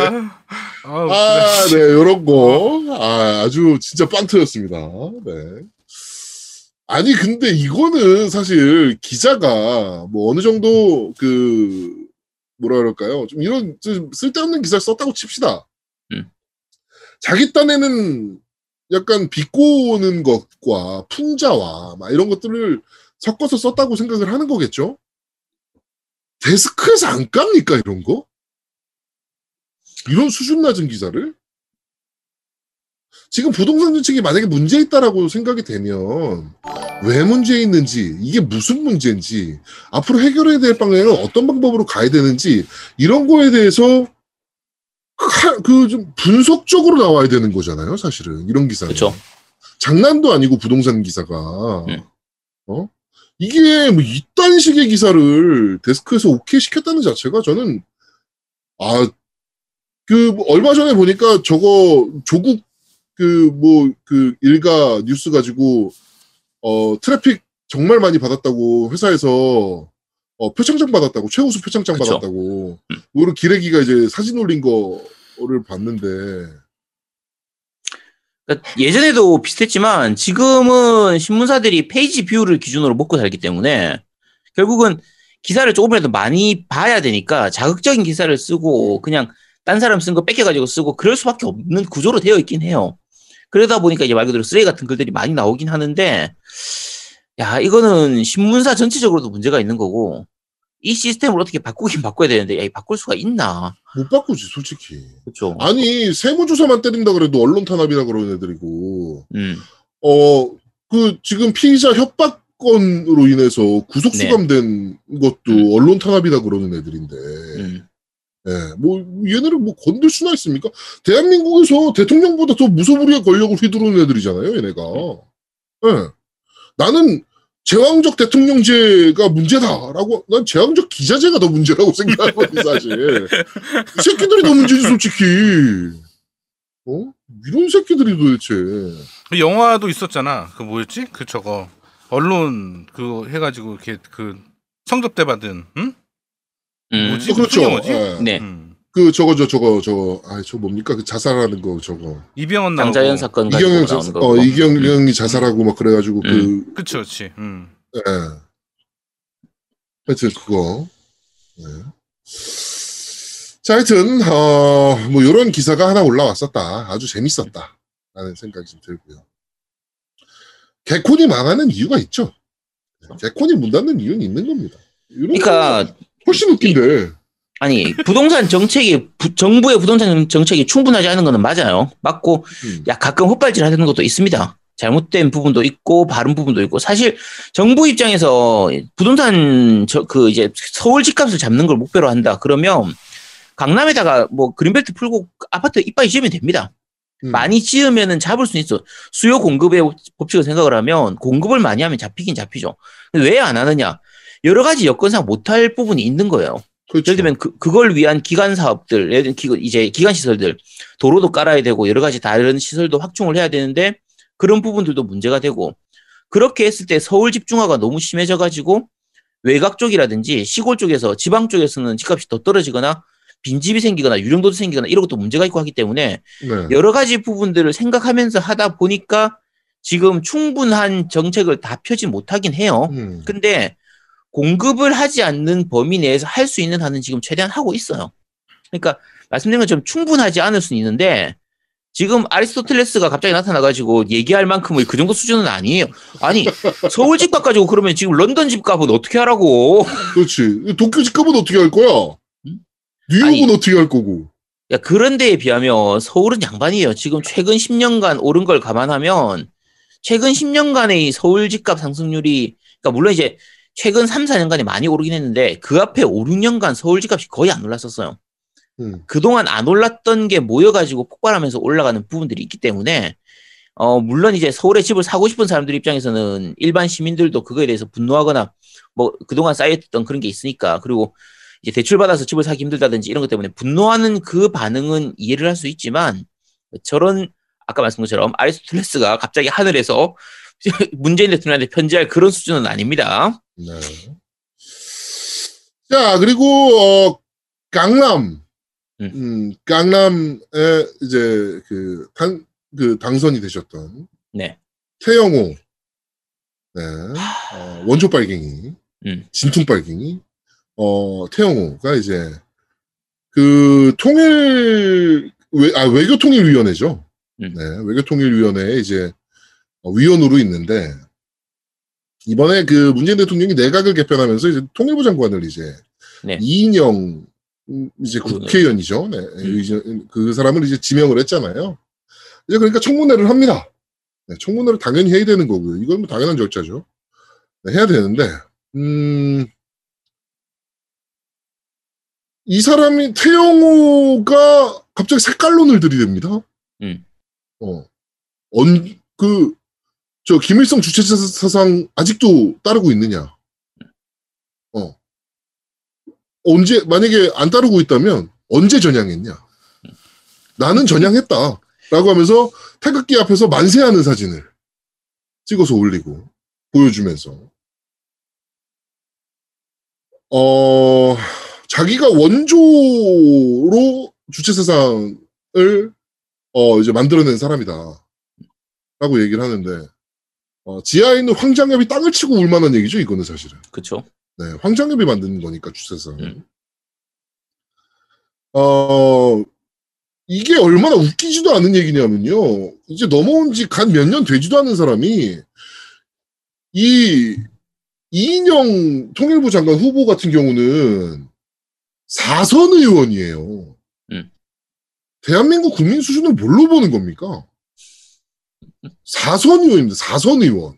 아, 아, 네, 요런 거. 아, 아주 진짜 빵 터졌습니다. 네. 아니, 근데 이거는 사실 기자가 뭐 어느 정도 그, 뭐라 그럴까요? 좀 이런 좀 쓸데없는 기사를 썼다고 칩시다. 음. 자기 딴에는 약간 비꼬는 것과 풍자와 막 이런 것들을 섞어서 썼다고 생각을 하는 거겠죠? 데스크에서 안 깝니까, 이런 거? 이런 수준 낮은 기사를? 지금 부동산 정책이 만약에 문제 있다라고 생각이 되면 왜 문제 있는지 이게 무슨 문제인지 앞으로 해결해야 될 방향은 어떤 방법으로 가야 되는지 이런 거에 대해서 그 좀 분석적으로 나와야 되는 거잖아요, 사실은 이런 기사는. 그쵸. 장난도 아니고 부동산 기사가. 음. 어? 이게 뭐 이딴 식의 기사를 데스크에서 오케이 시켰다는 자체가 저는 아, 그, 뭐 얼마 전에 보니까 저거, 조국, 그, 뭐, 그, 일가 뉴스 가지고, 어, 트래픽 정말 많이 받았다고, 회사에서, 어, 표창장 받았다고, 최우수 표창장 그쵸. 받았다고, 그거를 기레기가 이제 사진 올린 거를 봤는데, 그러니까 예전에도 비슷했지만 지금은 신문사들이 page view를 기준으로 먹고 살기 때문에 결국은 기사를 조금이라도 많이 봐야 되니까 자극적인 기사를 쓰고 그냥 딴 사람 쓴 거 베껴가지고 쓰고 그럴 수밖에 없는 구조로 되어 있긴 해요. 그러다 보니까 이제 말 그대로 쓰레기 같은 글들이 많이 나오긴 하는데 야 이거는 신문사 전체적으로도 문제가 있는 거고 이 시스템을 어떻게 바꾸긴 바꿔야 되는데 야, 이 바꿀 수가 있나? 못 바꾸지, 솔직히. 그렇죠. 아니, 세무조사만 때린다 그래도 언론 탄압이라 그러는 애들이고, 음. 어, 그, 지금 피의자 협박 건으로 인해서 구속 네. 수감된 것도 언론 탄압이다 그러는 애들인데, 음. 예, 뭐, 얘네를 뭐 건들 수나 있습니까? 대한민국에서 대통령보다 더 무소불위의 권력을 휘두르는 애들이잖아요, 얘네가. 예. 나는 제왕적 대통령제가 문제다라고, 난 제왕적 기자제가 더 문제라고 생각하거든, 사실. 이 새끼들이 더 문제지, 솔직히. 어? 이런 새끼들이 도대체. 그 영화도 있었잖아. 그 뭐였지? 그 저거 언론 그 해가지고 이렇게 그 성접대 받은 응? 음. 뭐지? 어, 그렇죠. 영화지? 예. 네. 음. 그, 저거, 저, 저거, 저거, 아, 저 뭡니까? 그 자살하는 거, 저거. 이병헌 나오고. 장자연 사건 이경영, 나오는 자, 거. 어, 이경영이 자살하고 막 그래가지고 음. 그, 그쵸, 그치. 음. 예. 하여튼 그거. 네. 자, 하여튼 어, 뭐 이런 기사가 하나 올라왔었다. 아주 재밌었다. 라는 생각이 좀 들고요. 개콘이 망하는 이유가 있죠. 개콘이 문 닫는 이유는 있는 겁니다. 이런 그러니까 거 훨씬 웃긴데. 아니 부동산 정책이 부- 정부의 부동산 정책이 충분하지 않은 거는 맞아요. 맞고 음. 야 가끔 헛발질하는 것도 있습니다. 잘못된 부분도 있고 바른 부분도 있고 사실 정부 입장에서 부동산 저, 그 이제 서울 집값을 잡는 걸 목표로 한다 그러면 강남에다가 뭐 그린벨트 풀고 아파트 이빠이 지으면 됩니다. 음. 많이 지으면은 잡을 수 있어. 수요 공급의 법칙을 생각을 하면 공급을 많이 하면 잡히긴 잡히죠. 왜 안 하느냐? 여러 가지 여건상 못할 부분이 있는 거예요. 그렇죠. 예를 들면 그, 그걸 위한 기간 사업들, 예를 들면 기- 이제 기간 시설들, 도로도 깔아야 되고 여러 가지 다른 시설도 확충을 해야 되는데 그런 부분들도 문제가 되고 그렇게 했을 때 서울 집중화가 너무 심해져 가지고 외곽 쪽이라든지 시골 쪽에서 지방 쪽에서는 집값이 더 떨어지거나 빈집이 생기거나 유령도도 생기거나 이런 것도 문제가 있고 하기 때문에 네. 여러 가지 부분들을 생각하면서 하다 보니까 지금 충분한 정책을 다 펴지 못하긴 해요. 음. 근데 공급을 하지 않는 범위 내에서 할 수 있는 한은 지금 최대한 하고 있어요. 그러니까 말씀드린 것처럼 충분하지 않을 수는 있는데 지금 아리스토텔레스가 갑자기 나타나가지고 얘기할 만큼의 그 정도 수준은 아니에요. 아니 서울 집값 가지고 그러면 지금 런던 집값은 어떻게 하라고? 그렇지. 도쿄 집값은 어떻게 할 거야? 음? 뉴욕은 아니. 어떻게 할 거고? 야 그런 데에 비하면 서울은 양반이에요. 지금 최근 10년간 오른 걸 감안하면 최근 10년간의 서울 집값 상승률이 그러니까 물론 이제 최근 3, 4년간에 많이 오르긴 했는데 그 앞에 5, 6년간 서울 집값이 거의 안 올랐었어요. 음. 그동안 안 올랐던 게 모여가지고 폭발하면서 올라가는 부분들이 있기 때문에 어 물론 이제 서울에 집을 사고 싶은 사람들 입장에서는 일반 시민들도 그거에 대해서 분노하거나 뭐 그동안 쌓였던 그런 게 있으니까 그리고 이제 대출 받아서 집을 사기 힘들다든지 이런 것 때문에 분노하는 그 반응은 이해를 할 수 있지만 저런 아까 말씀한 것처럼 아리스토텔레스가 갑자기 하늘에서 문재인 대통령한테 편지할 그런 수준은 아닙니다. 네. 자, 그리고, 어, 강남. 음. 음, 강남에 이제 그, 당, 그 당선이 되셨던 네. 태영호. 네. 어, 원조 빨갱이. 음. 진퉁 빨갱이. 어, 태영호가 이제 그 통일, 외, 아, 외교통일위원회죠. 음. 네. 외교통일위원회에 이제 어, 위원으로 있는데 이번에 그 문재인 대통령이 내각을 개편하면서 이제 통일부 장관을 이제 네. 이인영 음, 이제 그러네. 국회의원이죠. 네. 이제 그 사람을 이제 지명을 했잖아요. 이제 그러니까 청문회를 합니다. 네, 청문회를 당연히 해야 되는 거고요. 이건 뭐 당연한 절차죠. 네, 해야 되는데, 음, 이 사람이 태영호가 갑자기 색깔론을 들이댑니다. 음. 어. 언, 그, 저, 김일성 주체 사상 아직도 따르고 있느냐. 어. 언제, 만약에 안 따르고 있다면 언제 전향했냐. 나는 전향했다. 라고 하면서 태극기 앞에서 만세하는 사진을 찍어서 올리고 보여주면서 어, 자기가 원조로 주체 세상을 어, 이제 만들어낸 사람이다. 라고 얘기를 하는데 어, 지하에 있는 황장엽이 땅을 치고 울 만한 얘기죠, 이거는 사실은. 그쵸. 네, 황장엽이 만든 거니까 주세상. 어 이게 얼마나 웃기지도 않은 얘기냐면요. 이제 넘어온 지 간 몇 년 되지도 않은 사람이 이 이인영 통일부 장관 후보 같은 경우는 사선 의원이에요. 음. 대한민국 국민 수준을 뭘로 보는 겁니까? 사선 의원입니다. 사선 의원.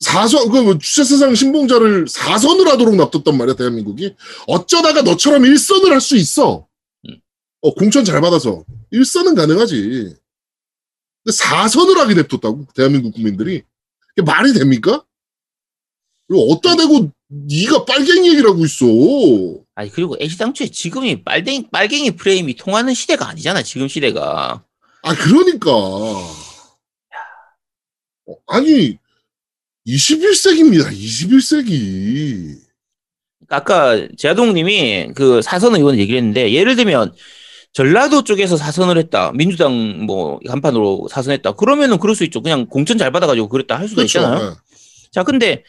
사선, 그, 뭐 주체세상 신봉자를 사선을 하도록 놔뒀단 말이야, 대한민국이. 어쩌다가 너처럼 일선을 할 수 있어. 어, 공천 잘 받아서. 일선은 가능하지. 근데 사선을 하게 냅뒀다고, 대한민국 국민들이. 이게 말이 됩니까? 그리고 어디다 대고 네가 빨갱이 얘기를 하고 있어. 아니 그리고 애시당초에 지금이 빨갱이 빨갱이 프레임이 통하는 시대가 아니잖아 지금 시대가. 아, 그러니까. 어, 아니, 21세기입니다, 21세기. 아까 제아동님이 그 사선 의원 얘기를 했는데 예를 들면 전라도 쪽에서 사선을 했다 민주당 뭐 간판으로 사선했다 그러면은 그럴 수 있죠 그냥 공천 잘 받아가지고 그랬다 할 수도 그렇죠. 있잖아요 네. 자 근데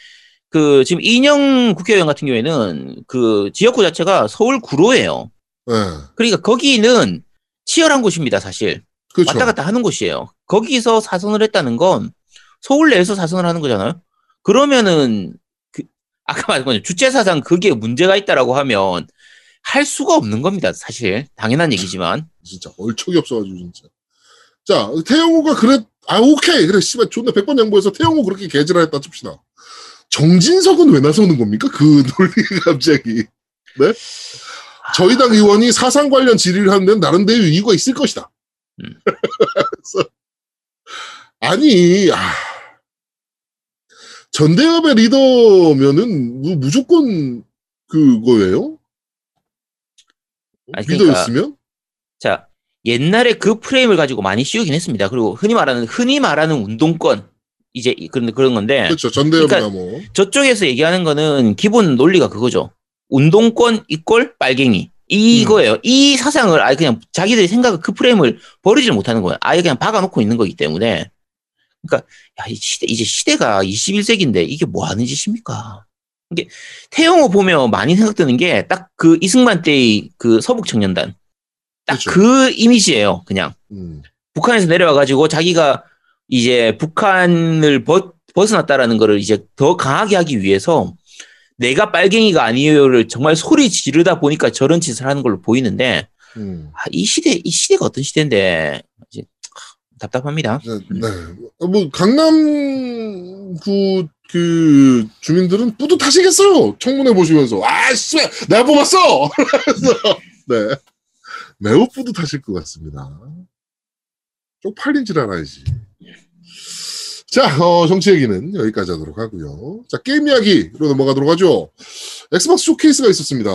그 지금 이인영 국회의원 같은 경우에는 그 지역구 자체가 서울 구로예요 네. 그러니까 거기는 치열한 곳입니다 사실 그렇죠. 왔다 갔다 하는 곳이에요 거기서 사선을 했다는 건 서울 내에서 사선을 하는 거잖아요 그러면은 그 아까 말한 거죠 주체 사상 그게 문제가 있다라고 하면 할 수가 없는 겁니다 사실 당연한 얘기지만 진짜 얼척이 없어가지고 진짜. 자 태영호가 그래 아 오케이 그래 씨발 존나 100번 양보해서 태영호 그렇게 개질했다 칩시다. 정진석은 왜 나서는 겁니까? 그 논리가 갑자기 네? 저희 당 의원이 사상 관련 질의를 하는 데는 나름대로 이유가 있을 것이다. 그래서 아니 아, 전대협의 리더면은 무- 무조건 그거예요? 아니, 그러니까 리더였으면? 자 옛날에 그 프레임을 가지고 많이 씌우긴 했습니다 그리고 흔히 말하는 흔히 말하는 운동권 이제 그런 그런 건데 그렇죠. 전대협이나 그러니까 뭐. 저쪽에서 얘기하는 거는 기본 논리가 그거죠. 운동권 이꼴 빨갱이. 이거예요. 이 사상을 아예 그냥 자기들이 생각을 그 프레임을 버리질 못하는 거예요. 아예 그냥 박아놓고 있는 거기 때문에. 그러니까 야, 이 시대 이제 시대가 21세기인데 이게 뭐 하는 짓입니까? 이게 태영호 보면 많이 생각드는 게 딱 그 이승만 때의 그 서북 청년단 딱 그 이미지예요. 그냥 음. 북한에서 내려와 가지고 자기가 이제 북한을 벗, 벗어났다라는 거를 이제 더 강하게 하기 위해서 내가 빨갱이가 아니에요를 정말 소리 지르다 보니까 저런 짓을 하는 걸로 보이는데 음. 아, 이 시대 이 시대가 어떤 시대인데 이제 하, 답답합니다. 네. 어, 뭐 강남구 그 주민들은 뿌듯하시겠어요. 청문회 보시면서 아 씨, 내가 뽑았어. 그래서 네 매우 뿌듯하실 것 같습니다. 쪽팔린 줄 알아야지. 자, 어, 정치 얘기는 여기까지 하도록 하고요. 자, 게임 이야기로 넘어가도록 하죠. Xbox 쇼케이스가 있었습니다.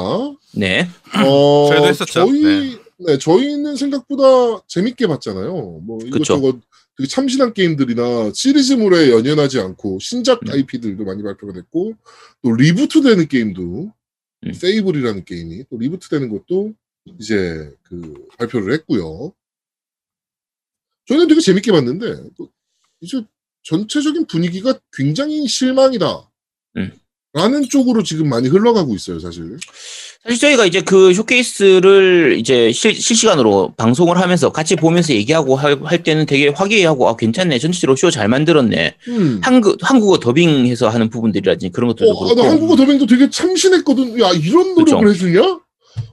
네. 어, 저희도 했었죠. 저희, 네. 네, 저희는 생각보다 재밌게 봤잖아요. 뭐. 이것저것 되게 참신한 게임들이나 시리즈물에 연연하지 않고 신작 음. IP들도 많이 발표가 됐고 또 reboot되는 게임도 음. Fable이라는 게임이 또 reboot되는 것도 이제 그 발표를 했고요. 저희는 되게 재밌게 봤는데 또 이제 전체적인 분위기가 굉장히 실망이다. 음. 라는 쪽으로 지금 많이 흘러가고 있어요, 사실. 사실 저희가 이제 그 쇼케이스를 이제 실, 실시간으로 방송을 하면서 같이 보면서 얘기하고 할, 할 때는 되게 화기애애하고 아 괜찮네 전체적으로 쇼 잘 만들었네 음. 한국 한국어 더빙해서 하는 부분들이라든지 그런 것들도 어, 아, 그렇고 나 한국어 더빙도 되게 참신했거든. 야, 이런 노력을 그쵸. 해주냐? 음.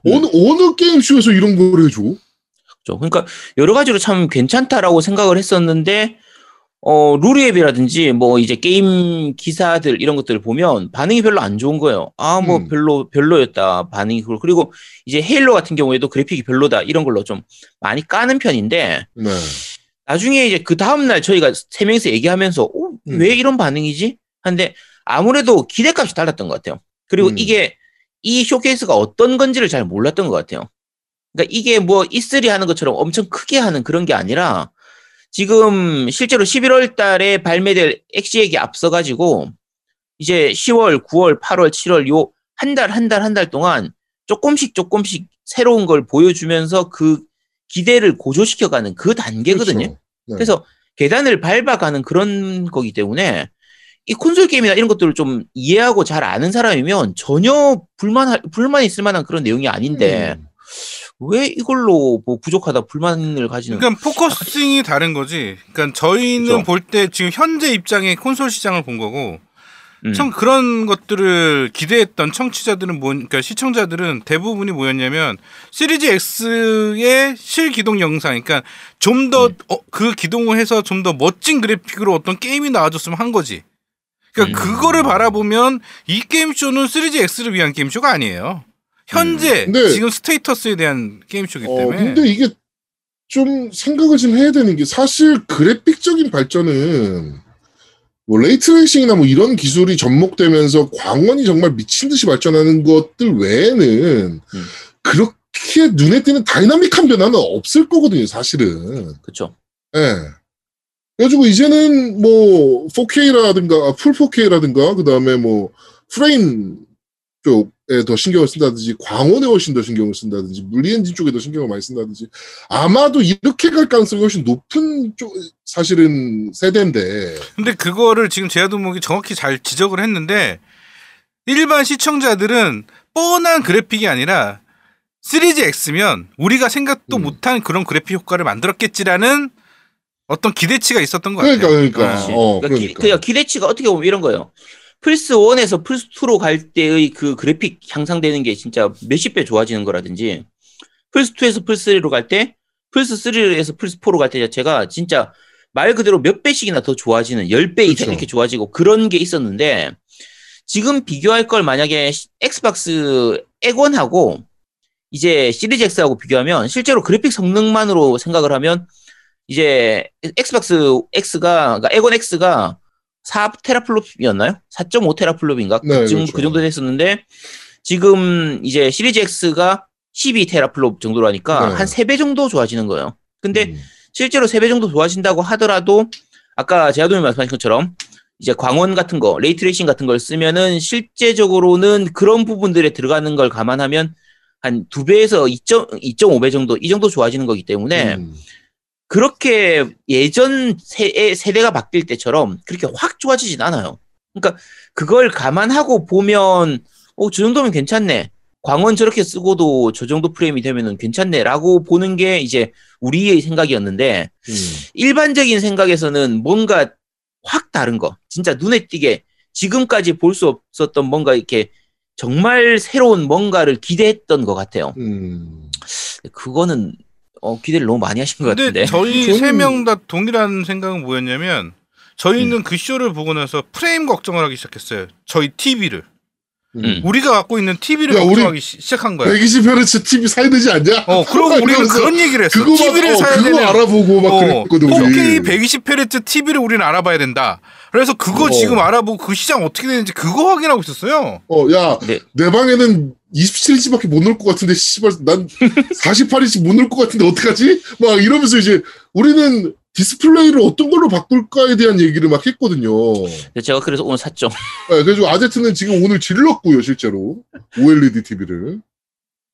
어느, 어느 게임 쇼에서 이런 걸 해줘? 그렇죠. 그러니까 여러 가지로 참 괜찮다라고 생각을 했었는데 어, 루리앱이라든지 뭐 이제 게임 기사들 이런 것들을 보면 반응이 별로 안 좋은 거예요. 아, 뭐 음. 별로 별로였다. 반응이 그리고 이제 헤일로 같은 경우에도 그래픽이 별로다. 이런 걸로 좀 많이 까는 편인데 네. 나중에 이제 그 다음 날 저희가 세 명이서 얘기하면서 어, 음. 왜 이런 반응이지? 한데 아무래도 기대값이 달랐던 것 같아요. 그리고 음. 이게 이 쇼케이스가 어떤 건지를 잘 몰랐던 것 같아요. 그러니까 이게 뭐 E3 하는 것처럼 엄청 크게 하는 그런 게 아니라 지금 실제로 11월 달에 발매될 엑시액이 앞서가지고 이제 10월, 9월, 8월, 7월 요 한 달, 한 달, 한 달 동안 조금씩 조금씩 새로운 걸 보여주면서 그 기대를 고조시켜가는 그 단계거든요. 그렇죠. 네. 그래서 계단을 밟아가는 그런 거기 때문에 이 콘솔 게임이나 이런 것들을 좀 이해하고 잘 아는 사람이면 전혀 불만 불만 있을 만한 그런 내용이 아닌데 음. 왜 이걸로 뭐 부족하다 불만을 가지는 그러니까 focusing이 다른 거지. 그러니까 저희는 그죠. 볼때 지금 현재 입장의 콘솔 시장을 본 거고, 음. 청 그런 것들을 기대했던 청취자들은 뭐, 그러니까 시청자들은 대부분이 뭐였냐면 시리즈 X의 실기동 영상, 그러니까 좀더 음. 그 기동을 해서 좀 더 멋진 그래픽으로 어떤 게임이 나와줬으면 한 거지. 그러니까 음. 그거를 바라보면 이 게임 쇼는 시리즈 X를 위한 게임 쇼가 아니에요. 현재 근데- 지금 status에 대한 게임 쇼기 어, 때문에. 근데 이게 좀 생각을 좀 해야 되는 게 사실 그래픽적인 발전은 뭐 ray tracing이나 뭐 이런 기술이 접목되면서 광원이 정말 미친 듯이 발전하는 것들 외에는 음. 그렇게 눈에 띄는 다이나믹한 변화는 없을 거거든요, 사실은. 그렇죠. 예. 그래가지고 이제는 뭐 4K라든가 full 4K라든가 그 다음에 뭐 프레임 쪽에 더 신경을 쓴다든지 광원에 훨씬 더 신경을 쓴다든지 물리 엔진 쪽에 더 신경을 많이 쓴다든지 아마도 이렇게 갈 가능성이 훨씬 높은 쪽 사실은 세대인데 근데 그거를 지금 제아도목이 정확히 잘 지적을 했는데 일반 시청자들은 뻔한 그래픽이 아니라 시리즈 X면 우리가 생각도 음. 못한 그런 그래픽 효과를 만들었겠지라는 어떤 기대치가 있었던 것 같아요. 그러니까 그러니까. 어 그러니까, 기, 그러니까 그러니까 기 대치가 어떻게 보면 이런 거예요. 플스 1에서 플스 2로 갈 때의 그 그래픽 향상되는 게 진짜 몇십 배 좋아지는 거라든지 플스 2에서 플스 3로 갈 때 플스 3에서 플스 4로 갈 때 자체가 진짜 말 그대로 몇 배씩이나 더 좋아지는 10배 이상 그렇죠. 이렇게 좋아지고 그런 게 있었는데 지금 비교할 걸 만약에 시- Xbox 액원하고 이제 시리즈 X하고 비교하면 실제로 그래픽 성능만으로 생각을 하면 이제 Xbox X가 그러니까 액원 X가 4 teraflop이었나요? 4.5 teraflop인가? 네, 그쯤 그렇죠. 그 정도 됐었는데 지금 이제 시리즈 X가 12 teraflop 정도로 하니까 네. 한 3배 정도 좋아지는 거예요. 근데 음. 실제로 3배 정도 좋아진다고 하더라도 아까 제아동이 말씀하신 것처럼 이제 광원 같은 거, ray tracing 같은 걸 쓰면은 실제적으로는 그런 부분들에 들어가는 걸 감안하면 한두 배에서 2.5배 정도 이 정도 좋아지는 거기 때문에 음. 그렇게 예전 세, 세대가 바뀔 때처럼 그렇게 확 좋아지진 않아요. 그러니까 그걸 감안하고 보면 어, 저 정도면 괜찮네. 광원 저렇게 쓰고도 저 정도 프레임이 되면은 괜찮네라고 보는 게 이제 우리의 생각이었는데 음. 일반적인 생각에서는 뭔가 확 다른 거, 진짜 눈에 띄게 지금까지 볼 수 없었던 뭔가 이렇게 정말 새로운 뭔가를 기대했던 것 같아요. 음. 그거는 어, 기대를 너무 많이 하신 것 같은데. 저희 세 명 다 동일한 생각은 뭐였냐면 저희는 그 쇼를 보고 나서 프레임 걱정을 하기 시작했어요. 저희 TV를 음. 우리가 갖고 있는 TV를 야, 걱정하기 시, 시작한 거야. 120Hz TV 사야 되지 않냐? 어, 그러고 우리는 이러면서 그런 얘기를 했어. 그거 TV를 어, 사야 그거 되는 알아보고 막 어, 그랬거든 4K 우리. 120Hz TV를 우리는 알아봐야 된다. 그래서 그거 어. 지금 알아보고 그 시장 어떻게 되는지 그거 확인하고 있었어요. 어, 야, 네. 내 방에는 27인치밖에 못 넣을 것 같은데, 씨발, 난 48인치 못 넣을 것 같은데, 어떡하지? 막 이러면서 이제, 우리는 디스플레이를 어떤 걸로 바꿀까에 대한 얘기를 막 했거든요. 제가 그래서 오늘 샀죠. 네, 그래서 아제트는 지금 오늘 질렀고요, 실제로. OLED TV를.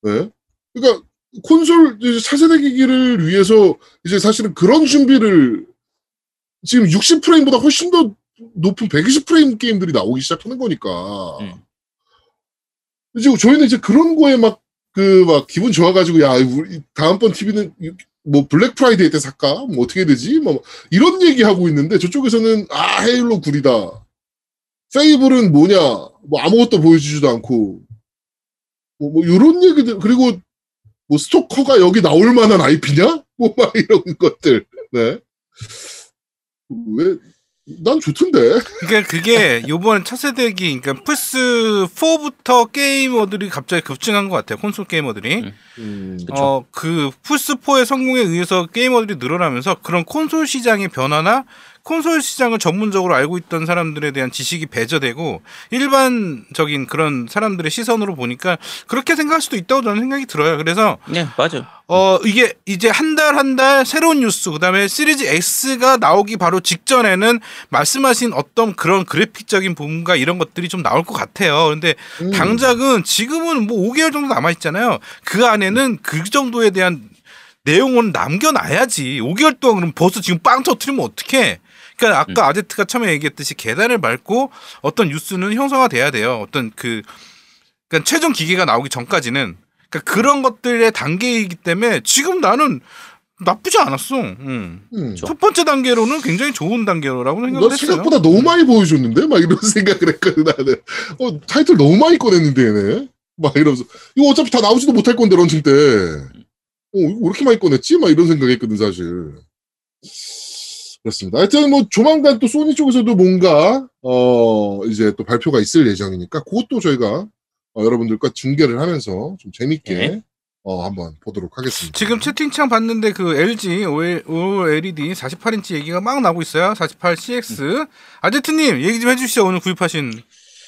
네. 그러니까, 콘솔 이제 차세대 기기를 위해서, 이제 사실은 그런 준비를, 지금 60프레임보다 훨씬 더 높은 120프레임 게임들이 나오기 시작하는 거니까. 음. 지금 저희는 이제 그런 거에 막, 그, 막, 기분 좋아가지고, 야, 우리, 다음번 TV는, 뭐, 블랙 프라이데이 때 살까? 뭐, 어떻게 되지? 뭐, 이런 얘기 하고 있는데, 저쪽에서는, 아, Halo 구리다. Fable은 뭐냐? 뭐, 아무것도 보여주지도 않고, 뭐, 뭐, 요런 얘기들, 그리고, 뭐, 스토커가 여기 나올 만한 IP냐? 뭐, 막 이런 것들. 네. 왜? 난 좋던데. 그러니까 그게 요번 차세대기 그러니까 플스 4부터 게이머들이 갑자기 급증한 것 같아요. 콘솔 게이머들이. 음, 그쵸. 어, 그 플스 4의 성공에 의해서 게이머들이 늘어나면서 그런 콘솔 시장의 변화나 콘솔 시장을 전문적으로 알고 있던 사람들에 대한 지식이 배제되고 일반적인 그런 사람들의 시선으로 보니까 그렇게 생각할 수도 있다고 저는 생각이 들어요. 그래서 네, 맞아. 어 이게 이제 한 달 한 달 새로운 뉴스 그다음에 시리즈 X가 나오기 바로 직전에는 말씀하신 어떤 그런 그래픽적인 부분과 이런 것들이 좀 나올 것 같아요. 근데 음. 당장은 지금은 뭐 5개월 정도 남아 있잖아요. 그 안에는 그 정도에 대한 내용은 남겨놔야지. 5개월 동안 그럼 벌써 지금 빵 터트리면 어떡해. 그러니까 아까 아제트가 처음에 얘기했듯이 계단을 밟고 어떤 뉴스는 형성화돼야 돼요. 어떤 그 그러니까 최종 기계가 나오기 전까지는 그러니까 그런 것들의 단계이기 때문에 지금 나는 나쁘지 않았어. 음. 음. 첫 번째 단계로는 굉장히 좋은 단계라고 생각을 나 했어요. 생각보다 너무 많이 보여줬는데? 막 이런 생각을 했거든, 나는. 어, 타이틀 너무 많이 꺼냈는데, 얘네. 막 이러면서. 이거 어차피 다 나오지도 못할 건데, 런칭 때. 어, 이거 왜 이렇게 많이 꺼냈지? 막 이런 생각 했거든, 사실. 그렇습니다. 하여튼 뭐, 조만간 또 소니 쪽에서도 뭔가, 어, 이제 또 발표가 있을 예정이니까, 그것도 저희가, 어, 여러분들과 중계를 하면서 좀 재밌게, 네. 어, 한번 보도록 하겠습니다. 지금 채팅창 봤는데 그 LG OLED 48인치 얘기가 막 나오고 있어요. 48CX. 아제트님 얘기 좀 해주시죠. 오늘 구입하신.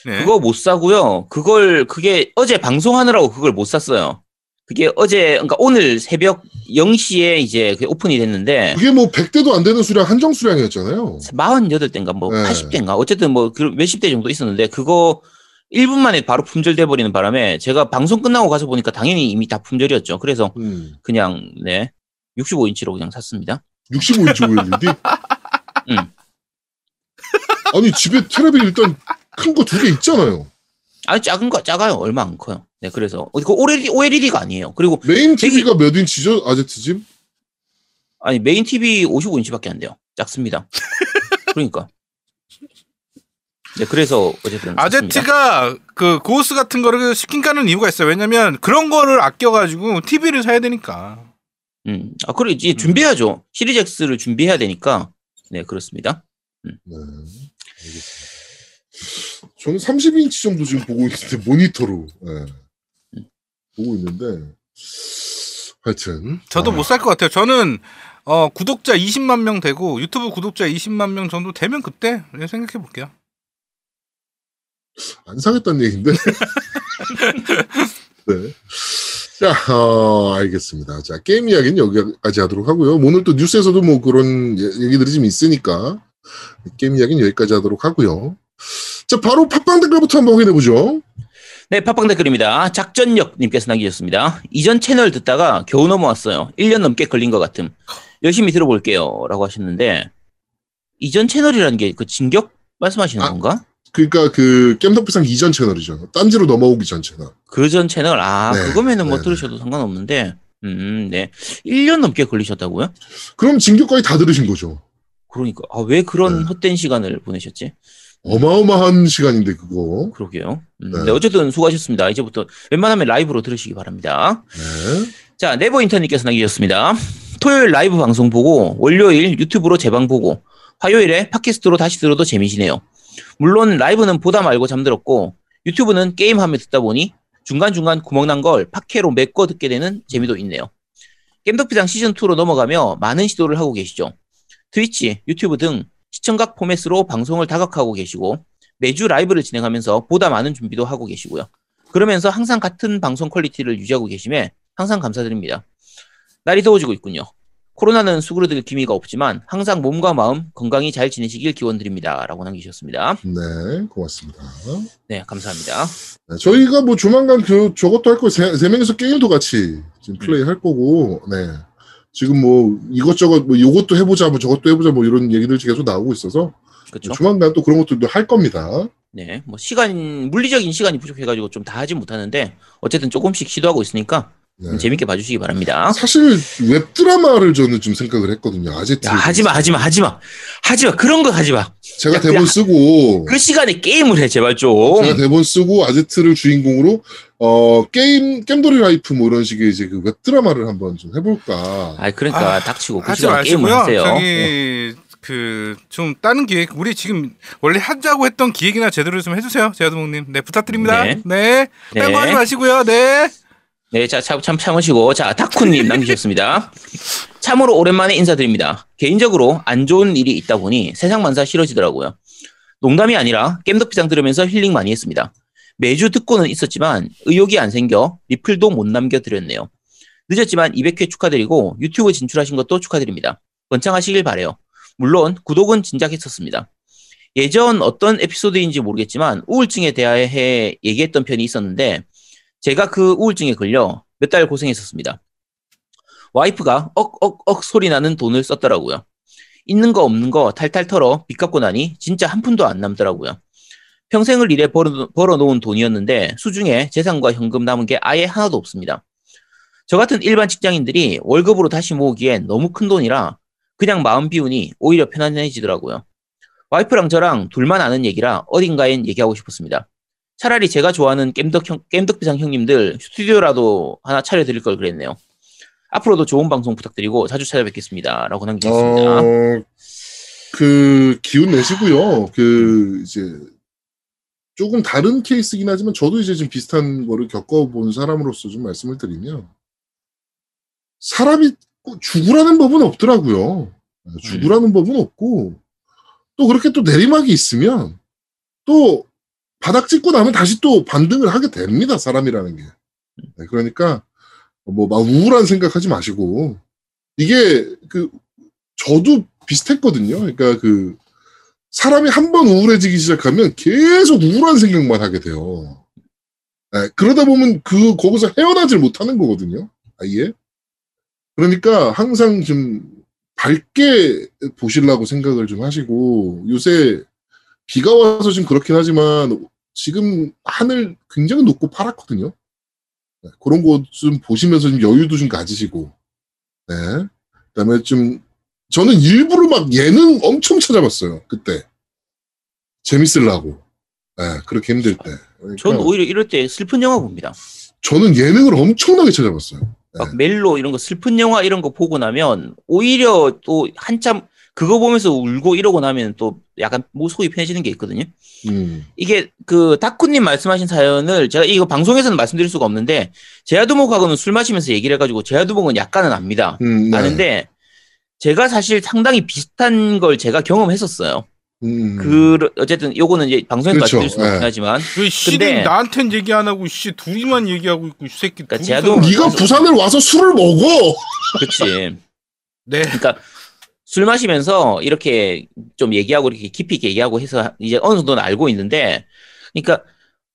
네. 그거 못 사고요. 그걸 그게 어제 방송하느라고 그걸 못 샀어요. 그게 어제 그러니까 오늘 새벽 0시에 이제 오픈이 됐는데 그게 뭐 100대도 안 되는 수량, 한정 수량이었잖아요. 48대인가 뭐 네. 80대인가 어쨌든 뭐그 몇십 대 정도 있었는데 그거 1분 만에 바로 품절돼 버리는 바람에 제가 방송 끝나고 가서 보니까 당연히 이미 다 품절이었죠. 그래서 음. 그냥 네 65인치로 그냥 샀습니다. 65인치 OLED? 응. 아니, 집에 테레비 일단 큰 거 두 개 있잖아요. 아니 작은 거 작아요. 얼마 안 커요. 네 그래서 어, 그 OLED OLED가 아니에요. 그리고 메인 TV가 몇 인치죠? 아제트 집? 아니 메인 TV 55인치밖에 안 돼요. 작습니다. 그러니까. 네 그래서 어쨌든. 아제트가 그 고스 같은 거를 skip하는 이유가 있어요. 왜냐면 그런 거를 아껴가지고 TV를 사야 되니까. 음, 아, 그래, 이제 준비해야죠. 시리즈 X를 준비해야 되니까. 네, 그렇습니다. 네. 알겠습니다. 저는 30인치 정도 지금 보고 있는데, 모니터로. 네. 보고 있는데, 하여튼. 저도 아, 못살 것 같아요. 저는 어, 구독자 20만 명 되고 유튜브 구독자 20만 명 정도 되면 그때 생각해 볼게요. 안 사겠다는 얘기인데. 네. 자, 어, 알겠습니다. 자, 게임 이야기는 여기까지 하도록 하고요. 오늘 또 뉴스에서도 뭐 그런 예- 얘기들이 좀 있으니까 게임 이야기는 여기까지 하도록 하고요. 자, 바로 팟빵 댓글부터 한번 확인해 보죠. 네, 팟빵 댓글입니다. 작전역님께서 남기셨습니다. 이전 채널 듣다가 겨우 넘어왔어요. 1년 넘게 걸린 것 같음. 열심히 들어볼게요. 라고 하셨는데, 이전 채널이라는 게 그 진격 말씀하시는 아. 건가? 그러니까 그 겜덕비상 이전 채널이죠. 딴지로 넘어오기 전 채널. 그 전 채널, 아, 네, 그거면은 뭐 네, 들으셔도 상관없는데, 음, 네. 1년 넘게 걸리셨다고요? 그럼 진격까지 다 들으신 거죠. 그러니까, 아, 왜 그런 네. 헛된 시간을 보내셨지? 어마어마한 시간인데 그거. 그러게요. 음, 네. 네, 어쨌든 수고하셨습니다. 이제부터 웬만하면 라이브로 들으시기 바랍니다. 네. 자, 네버 인터넷께서 남기셨습니다. 토요일 라이브 방송 보고, 월요일 유튜브로 재방 보고, 화요일에 팟캐스트로 다시 들어도 재미지네요. 물론 라이브는 보다 말고 잠들었고, 유튜브는 게임하며 듣다 보니 중간중간 구멍난 걸 팟캐로 메꿔 듣게 되는 재미도 있네요. 겜덕비상 시즌2로 넘어가며 많은 시도를 하고 계시죠. 트위치, 유튜브 등 시청각 포맷으로 방송을 다각하고 계시고, 매주 라이브를 진행하면서 보다 많은 준비도 하고 계시고요. 그러면서 항상 같은 방송 quality를 유지하고 계심에 항상 감사드립니다. 날이 더워지고 있군요. 코로나는 수그러들 기미가 없지만 항상 몸과 마음 건강히 잘 지내시길 기원드립니다. 라고 남기셨습니다. 네, 고맙습니다. 네, 감사합니다. 네, 저희가 뭐 조만간 그 저것도 할 거, 세, 세 명이서 게임도 같이 지금 플레이 할 거고, 네. 지금 뭐 이것저것 뭐 이것도 해보자, 뭐 저것도 해보자, 뭐 이런 얘기들이 계속 나오고 있어서 그렇죠. 조만간 또 그런 것들도 할 겁니다. 네, 뭐 시간 물리적인 시간이 부족해가지고 좀 다 하진 못하는데 어쨌든 조금씩 시도하고 있으니까 네. 재밌게 봐주시기 바랍니다. 사실 웹 드라마를 저는 좀 생각을 했거든요. 아제트. 야, 하지마, 하지마, 하지마, 하지마. 그런 거 하지마. 제가 야, 대본 야. 쓰고 그 시간에 게임을 해, 제발 좀. 제가 대본 쓰고 아제트를 주인공으로 어 게임 겜돌이 라이프 뭐 이런 식의 이제 그 웹 드라마를 한번 좀 해볼까. 아, 그러니까 닥치고 그 시간에 게임을. 하세요. 네. 저기 그좀 다른 기획 우리 지금 원래 하자고 했던 기획이나 제대로 좀 해주세요 제아두목님 네 부탁드립니다 네. 네 네. 딴거 하지 마시고요 네 네, 자, 참, 참 참으시고. 자, 타쿠님 남기셨습니다. 참으로 오랜만에 인사드립니다. 개인적으로 안 좋은 일이 있다 보니 세상 만사 싫어지더라고요. 농담이 아니라 겜덕비상 들으면서 힐링 많이 했습니다. 매주 듣고는 있었지만 의욕이 안 생겨 리플도 못 남겨드렸네요. 늦었지만 200회 축하드리고 유튜브 진출하신 것도 축하드립니다. 번창하시길 바래요. 물론 구독은 진작 했었습니다. 예전 어떤 에피소드인지 모르겠지만 우울증에 대해 얘기했던 편이 있었는데 제가 그 우울증에 걸려 몇 달 고생했었습니다. 와이프가 억억억 소리 나는 돈을 썼더라고요. 있는 거 없는 거 탈탈 털어 빚 갚고 나니 진짜 한 푼도 안 남더라고요. 평생을 일해 벌어, 벌어 놓은 돈이었는데 수중에 재산과 현금 남은 게 아예 하나도 없습니다. 저 같은 일반 직장인들이 월급으로 다시 모으기엔 너무 큰 돈이라 그냥 마음 비우니 오히려 편안해지더라고요. 와이프랑 저랑 둘만 아는 얘기라 어딘가엔 얘기하고 싶었습니다. 차라리 제가 좋아하는 겜덕 형, 겜덕비상 형님들 스튜디오라도 하나 차려드릴 걸 그랬네요. 앞으로도 좋은 방송 부탁드리고 자주 찾아뵙겠습니다. 라고 남기셨습니다. 어, 그 기운 내시고요. 그 이제 조금 다른 케이스긴 하지만 저도 이제 좀 비슷한 거를 겪어본 사람으로서 좀 말씀을 드리면 사람이 꼭 죽으라는 법은 없더라고요. 죽으라는 법은 없고 또 그렇게 또 내리막이 있으면 또 바닥 찍고 나면 다시 또 반등을 하게 됩니다. 사람이라는 게. 네, 그러니까 뭐 막 우울한 생각하지 마시고 이게 그 저도 비슷했거든요. 그러니까 그 사람이 한 번 우울해지기 시작하면 계속 우울한 생각만 하게 돼요. 네, 그러다 보면 그 거기서 헤어나질 못하는 거거든요. 아예. 그러니까 항상 좀 밝게 보시려고 생각을 좀 하시고 요새 비가 와서 좀 그렇긴 하지만 지금 하늘 굉장히 높고 파랗거든요. 네, 그런 거좀 보시면서 좀 여유도 좀 가지시고, 네. 그다음에 좀 저는 일부러 막 예능 엄청 찾아봤어요 그때 재밌으려고, 네, 그렇게 힘들 때. 그러니까 전 오히려 이럴 때 슬픈 영화 봅니다. 저는 예능을 엄청나게 찾아봤어요. 막 멜로 이런 거 슬픈 영화 이런 거 보고 나면 오히려 또 한참 그거 보면서 울고 이러고 나면 또 약간 속이 편해지는 게 있거든요. 음. 이게 그 다쿠님 말씀하신 사연을 제가 이거 방송에서는 말씀드릴 수가 없는데 제아두목하고는 술 마시면서 얘기를 해가지고 제아두목은 약간은 압니다. 음, 네. 아는데 제가 사실 상당히 비슷한 걸 제가 경험했었어요. 음. 그 어쨌든 요거는 이제 방송에서 그렇죠. 말씀드릴 수는 없긴 네. 하지만 왜 씨는 근데 나한텐 얘기 안 하고 씨 둘이만 얘기하고 있고 이 새끼 그러니까 제아도- 네가 부산을 와서 술을 먹어. 그렇지. 네 그러니까 술 마시면서 이렇게 좀 얘기하고 이렇게 깊이 있게 얘기하고 해서 이제 어느 정도는 알고 있는데, 그러니까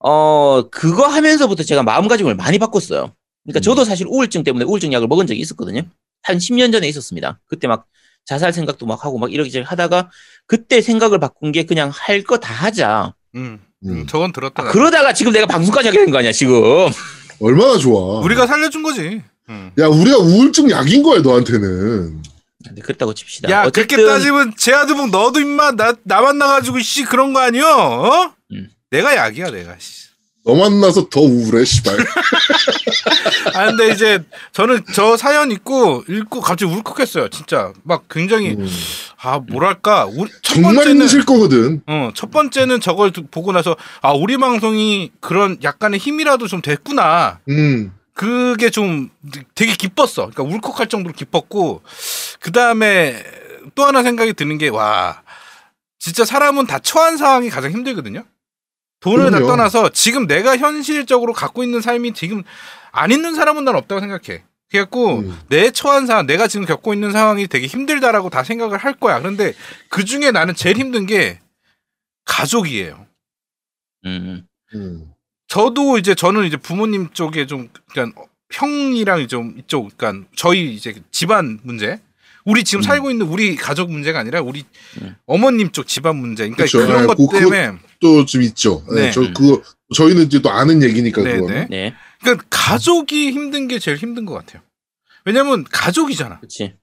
어 그거 하면서부터 제가 마음가짐을 많이 바꿨어요. 그러니까 저도 사실 우울증 때문에 우울증 약을 먹은 적이 있었거든요. 한 10년 전에 있었습니다. 그때 막 자살 생각도 막 하고 막 이렇게 하다가 그때 생각을 바꾼 게 그냥 할 거 다 하자. 음, 음. 음, 저건 들었다 아, 그러다가 지금 내가 방송까지 하게 된 거 아니야 지금. 얼마나 좋아. 우리가 살려준 거지 음. 야 우리가 우울증 약인 거야 너한테는. 근데 그렇다고 칩시다. 야 어쨌든 그렇게 따지면 제아드봉 너도 임마 나, 나 만나가지고 씨 그런 거 아니여 어? 음. 내가 약이야 내가 씨. 너 만나서 더 우울해 씨발. 아 근데 이제 저는 저 사연 읽고 읽고 갑자기 울컥했어요 진짜 막 굉장히 음. 아 뭐랄까 우리 첫 정말 번째는 힘드실 거거든. 어, 첫 번째는 저걸 두- 보고 나서 아 우리 방송이 그런 약간의 힘이라도 좀 됐구나 음. 그게 좀 되게 기뻤어. 그러니까 울컥할 정도로 기뻤고 그 다음에 또 하나 생각이 드는 게 와 진짜 사람은 다 처한 상황이 가장 힘들거든요. 돈을 다 그럼요. 떠나서 지금 내가 현실적으로 갖고 있는 삶이 지금 안 있는 사람은 난 없다고 생각해. 그래갖고 음. 내 처한 상황, 내가 지금 겪고 있는 상황이 되게 힘들다라고 다 생각을 할 거야. 그런데 그 중에 나는 제일 힘든 게 가족이에요. 음, 음. 저도 이제 저는 이제 부모님 쪽에 좀 그러니까 형이랑 좀 이쪽 그러니까 저희 이제 집안 문제 우리 지금 음. 살고 있는 우리 가족 문제가 아니라 우리 음. 어머님 쪽 집안 문제 그러니까 그쵸. 그런 네, 것 그- 그거- 때문에 또 좀 있죠. 네. 네. 저 그거 저희는 이제 또 아는 얘기니까 네, 그거는. 네. 네, 그러니까 가족이 힘든 게 제일 힘든 것 같아요. 왜냐면 가족이잖아. 그렇지.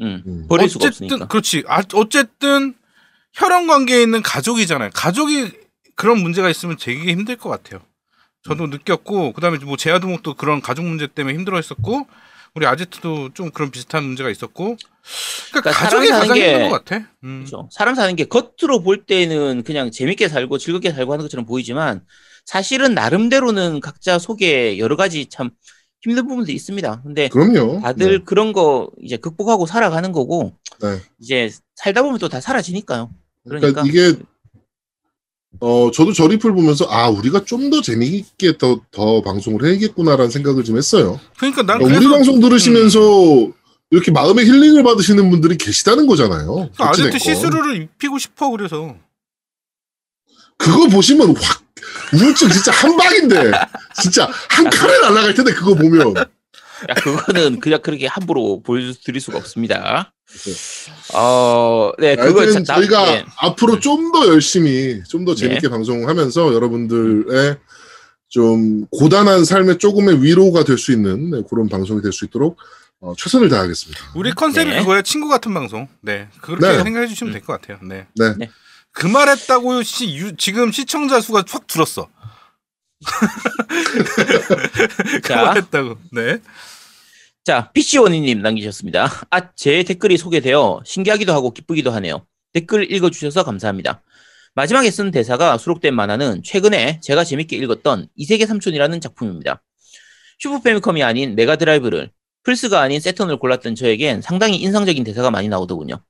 음, 음. 버릴 수가 어쨌든 없으니까. 그렇지. 아, 어쨌든 혈연 관계에 있는 가족이잖아요. 가족이 그런 문제가 있으면 되게 힘들 것 같아요. 저도 느꼈고 그다음에 뭐 제아두목도 그런 가족 문제 때문에 힘들어했었고 우리 아제트도 좀 그런 비슷한 문제가 있었고. 그러니까, 그러니까 가족이 사람 사는 가장 게- 힘든 것 같아. 음. 그렇죠. 사람 사는 게 겉으로 볼 때는 그냥 재밌게 살고 즐겁게 살고 하는 것처럼 보이지만 사실은 나름대로는 각자 속에 여러 가지 참 힘든 부분도 있습니다. 근데 그럼요. 다들 네. 그런 거 이제 극복하고 살아가는 거고 네. 이제 살다 보면 또 다 사라지니까요. 그러니까, 그러니까 이게 어 저도 저리풀 보면서 아 우리가 좀 더 재미있게 더 더 방송을 해야겠구나라는 생각을 좀 했어요. 그러니까 난 그러니까 그래서 우리 방송 들으시면서 이렇게 마음의 힐링을 받으시는 분들이 계시다는 거잖아요. 그 아제트 어찌됐건. 시스루를 입히고 싶어 그래서. 그거 보시면 확 우울증 진짜 한 방인데 진짜 한 칸에 날아갈 텐데 그거 보면 야, 그거는 그냥 그렇게 함부로 보여드릴 수가 없습니다. 어, 네, 하여튼 자- 저희가 네. 앞으로 좀 더 열심히 좀 더 재밌게 방송하면서 여러분들의 좀 고단한 삶의 조금의 위로가 될 수 있는 네, 그런 방송이 될 수 있도록 어, 최선을 다하겠습니다. 우리 컨셉이 네. 그거야 친구 같은 방송. 네 그렇게 네. 생각해 주시면 될 것 같아요. 네. 네. 네. 그 말했다고 시, 유- 지금 시청자 수가 확 줄었어. 그 자. 말했다고. 네. 자, PC원이님 남기셨습니다. 아, 제 댓글이 소개되어 신기하기도 하고 기쁘기도 하네요. 댓글 읽어주셔서 감사합니다. 마지막에 쓴 대사가 수록된 만화는 최근에 제가 재밌게 읽었던 이세계 삼촌이라는 작품입니다. 슈퍼 패미컴이 아닌 메가드라이브를 플스가 아닌 세턴을 골랐던 저에겐 상당히 인상적인 대사가 많이 나오더군요.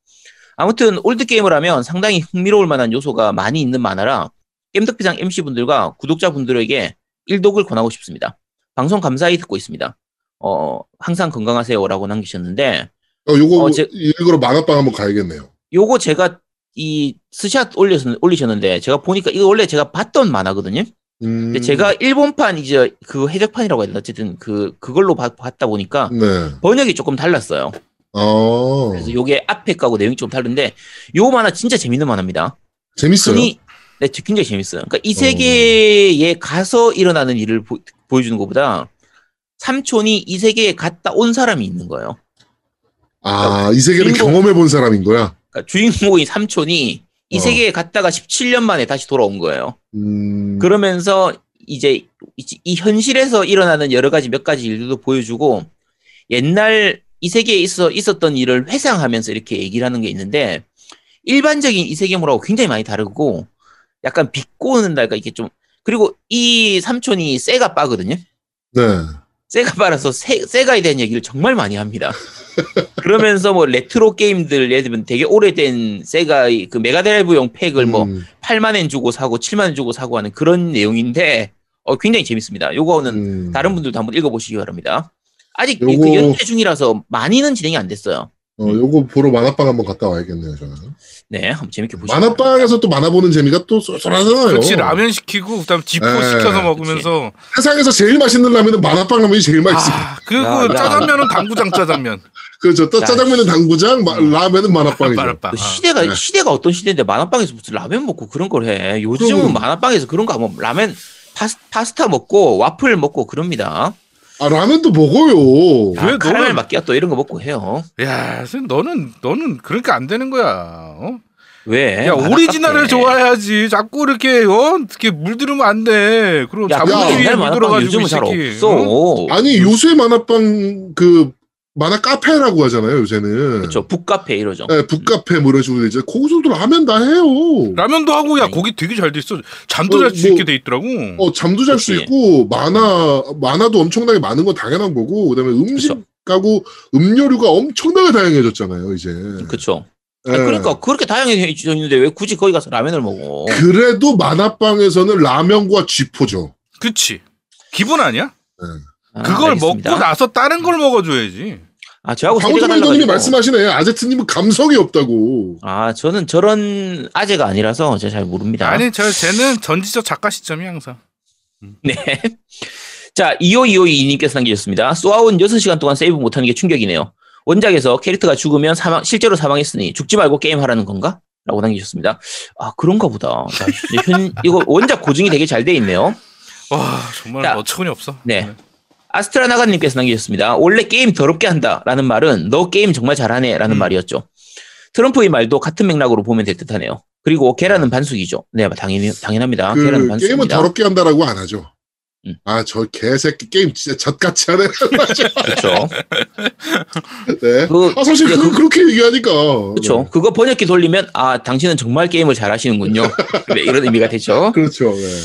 아무튼 올드게임을 하면 상당히 흥미로울 만한 요소가 많이 있는 만화라 겜덕비상 MC분들과 구독자분들에게 일독을 권하고 싶습니다. 방송 감사히 듣고 있습니다. 어, 항상 건강하세요라고 남기셨는데, 어, 요거 어, 제- 읽으러 만화방 한번 가야겠네요. 요거 제가 이 스샷 올렸, 올리셨는데, 제가 보니까 이거 원래 제가 봤던 만화거든요? 음, 근데 제가 일본판 이제 그 해적판이라고 해야 되나? 어쨌든 그, 그걸로 봐- 봤다 보니까 네. 번역이 조금 달랐어요. 어, 그래서 요게 앞에 거하고 내용이 좀 다른데, 요 만화 진짜 재밌는 만화입니다. 재밌어요. 흔히, 네, 굉장히 재밌어요. 그러니까 이 세계에 가서 일어나는 일을 보, 보여주는 것보다 삼촌이 이 세계에 갔다 온 사람이 있는 거예요. 아, 이 세계를 주인공- 경험해 본 사람인 거야. 그러니까 주인공인 삼촌이 이 어. 세계에 갔다가 17년 만에 다시 돌아온 거예요. 음, 그러면서 이제 이- 이 현실에서 일어나는 여러 가지 몇 가지 일들도 보여주고 옛날 이세계에 있어 있었던 일을 회상하면서 이렇게 얘기를 하는 게 있는데 일반적인 이세계물하고 굉장히 많이 다르고 약간 비꼬는달까 이게 좀 그리고 이 삼촌이 세가 빠거든요. 네. 세가 빠라서 세, 세가에 대한 얘기를 정말 많이 합니다. 그러면서 뭐 레트로 게임들 예를 들면 되게 오래된 세가의 그 메가드라이브용 팩을 뭐 음, 8만 엔 주고 사고 7만 엔 주고 사고 하는 그런 내용인데 어, 굉장히 재밌습니다. 요거는 음. 다른 분들도 한번 읽어보시기 바랍니다. 아직 요거- 그 연재 중이라서 많이는 진행이 안 됐어요. 어, 요거 보러 만화방 한번 갔다 와야겠네요, 저는. 네, 한번 재밌게 보시죠. 만화방에서 또 만화 보는 재미가 또 쏠쏠하잖아요. 그렇지 라면 시키고 그다음 지포 네, 시켜서 먹으면서 세상에서 제일 맛있는 라면은 만화방 라면이 제일 맛있어. 아 그리고 야, 야, 짜장면은 당구장 짜장면 그렇죠. 또 야, 짜장면은 당구장, 마- 라면은 만화방이죠. 마라빵. 그 시대가 네. 시대가 어떤 시대인데 만화방에서 무슨 라면 먹고 그런 걸 해. 요즘은 그럼. 만화방에서 그런 거 하면 라면 파스, 파스타 먹고 와플 먹고 그럽니다. 아 라면도 먹어요. 아, 왜 카라멜 너는- 마끼아또 이런 거 먹고 해요. 야, 선생님, 너는 너는 그러니까 안 되는 거야. 어? 왜? 야 오리지널을. 좋아해야지. 자꾸 이렇게 어 이렇게 물들으면 안 돼. 자본주의에 옛날 만화방 물들어가지고 요즘은 이 잘. 없어. 어? 아니 요새 만화방 그 만화 카페라고 하잖아요. 요새는. 그렇죠. 북카페 이러죠. 네, 북카페 뭐 이런 식으로 이제 거기서도 라면 다 해요. 라면도 하고 야 아니. 거기 되게 잘 돼 있어. 잠도 어, 잘수 뭐- 있게 돼 있더라고. 어 잠도 잘 수. 있고 만화 만화도 엄청나게 많은 건 당연한 거고 그다음에 음식하고 음료류가 엄청나게 다양해졌잖아요. 이제. 그렇죠. 예. 그러니까 그렇게 다양해져 있는데 왜 굳이 거기 가서 라면을 먹어? 그래도 만화방에서는 라면과 쥐포죠. 그치. 기분 아니야? 아, 그걸 알겠습니다. 먹고 나서 다른 걸 먹어줘야지. 아 저하고 세대가 방울토마토님이 달라가지고. 말씀하시네. 아제트님은 감성이 없다고. 아 저는 저런 아재가 아니라서 제가 잘 모릅니다. 아니 저 쟤는 전지적 작가 시점이 항상. 네. 자, 25222님께서 남기셨습니다. 쏘아온 6시간 동안 세이브 못하는 게 충격이네요. 원작에서 캐릭터가 죽으면 사망, 실제로 사망했으니 죽지 말고 게임하라는 건가? 라고 남기셨습니다. 아, 그런가 보다. 야, 현, 이거 원작 고증이 되게 잘 돼 있네요. 와 정말 자, 어처구니 없어. 네. 아스트라 나가님께서 남기셨습니다. 원래 게임 더럽게 한다. 라는 말은 너 게임 정말 잘하네. 라는 음. 말이었죠. 트럼프의 말도 같은 맥락으로 보면 될 듯 하네요. 그리고 계란은 반숙이죠. 네, 당연히, 당연합니다. 그 계란은 게임은 반숙입니다. 더럽게 한다라고 안 하죠. 아, 저 개새끼 게임 진짜 좆같이 하네. 그렇죠. 네. 그- 아, 사실 예, 그, 그- 그렇게 얘기하니까. 그렇죠. 그거 번역기 돌리면 아 당신은 정말 게임을 잘하시는군요. 네, 이런 의미가 되죠. 그렇죠. 네.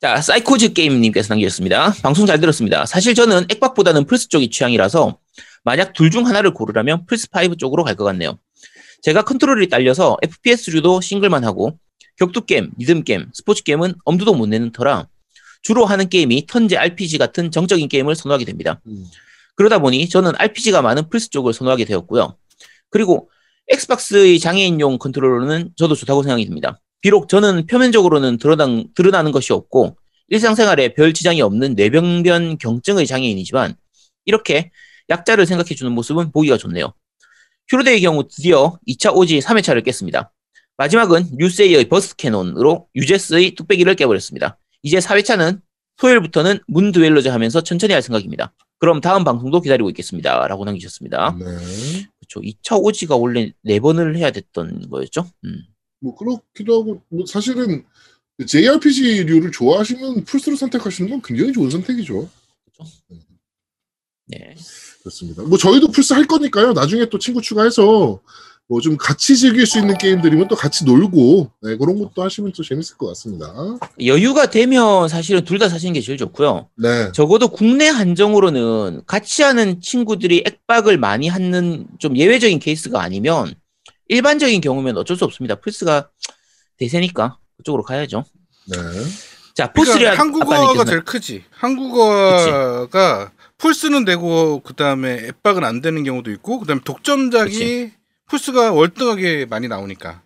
자, 사이코즈 게임님께서 남기셨습니다. 방송 잘 들었습니다. 사실 저는 액박보다는 플스 쪽이 취향이라서 만약 둘 중 하나를 고르라면 플스5 쪽으로 갈 것 같네요. 제가 컨트롤이 딸려서 FPS류도 싱글만 하고 격투게임, 리듬게임, 스포츠게임은 엄두도 못 내는 터라 주로 하는 게임이 턴제 RPG 같은 정적인 게임을 선호하게 됩니다. 음. 그러다 보니 저는 RPG가 많은 플스 쪽을 선호하게 되었고요. 그리고 엑스박스의 장애인용 컨트롤러는 저도 좋다고 생각이 듭니다. 비록 저는 표면적으로는 드러난, 드러나는 것이 없고 일상생활에 별 지장이 없는 뇌병변 경증의 장애인이지만 이렇게 약자를 생각해주는 모습은 보기가 좋네요. 휴로데의 경우 드디어 2차 OG 3회차를 깼습니다. 마지막은 류세이의 버스트 캐논으로 유제스의 뚝배기를 깨버렸습니다. 이제 4회차는 토요일부터는 문 듀엘러즈 하면서 천천히 할 생각입니다. 그럼 다음 방송도 기다리고 있겠습니다. 라고 남기셨습니다. 네. 그렇죠. 2차 OG가 원래 4번을 해야 됐던 거였죠. 음. 뭐 그렇기도 하고 뭐 사실은 JRPG류를 좋아하시면 플스를 선택하시는 건 굉장히 좋은 선택이죠. 네. 그렇습니다. 뭐 저희도 플스 할 거니까요. 나중에 또 친구 추가해서 뭐 좀 같이 즐길 수 있는 게임들이면 또 같이 놀고 네, 그런 것도 하시면 또 재밌을 것 같습니다. 여유가 되면 사실은 둘 다 사시는 게 제일 좋고요. 네. 적어도 국내 한정으로는 같이 하는 친구들이 액박을 많이 하는 좀 예외적인 케이스가 아니면 일반적인 경우면 어쩔 수 없습니다. 플스가 대세니까 그쪽으로 가야죠. 네. 자, 플스3 그러니까 한국어가 제일 크지. 한국어가 풀스는 되고 그다음에 앱박은 안 되는 경우도 있고 그다음에 독점작이 풀스가 월등하게 많이 나오니까.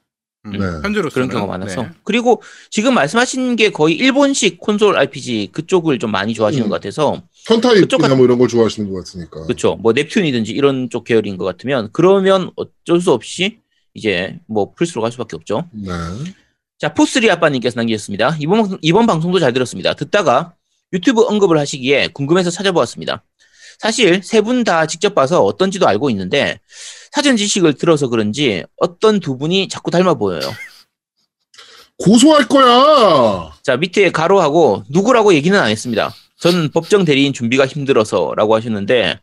음, 네. 현재로서는 그런 경우가 많아서. 네. 그리고 지금 말씀하신 게 거의 일본식 콘솔 RPG 그쪽을 좀 많이 좋아하시는 음. 것 같아서 턴타입이나 그쪽 같- 뭐 이런 걸 좋아하시는 것 같으니까. 그렇죠. 뭐 넵튠이든지 이런 쪽 계열인 것 같으면 그러면 어쩔 수 없이 이제 뭐 플스로 갈 수밖에 없죠. 네. 자, 포스리 아빠님께서 남기셨습니다. 이번, 방- 이번 방송도 잘 들었습니다. 듣다가 유튜브 언급을 하시기에 궁금해서 찾아보았습니다. 사실 세 분 다 직접 봐서 어떤지도 알고 있는데 사전 지식을 들어서 그런지 어떤 두 분이 자꾸 닮아 보여요. 고소할 거야. 자, 밑에 가로하고 누구라고 얘기는 안 했습니다. 저는 법정 대리인 준비가 힘들어서라고 하셨는데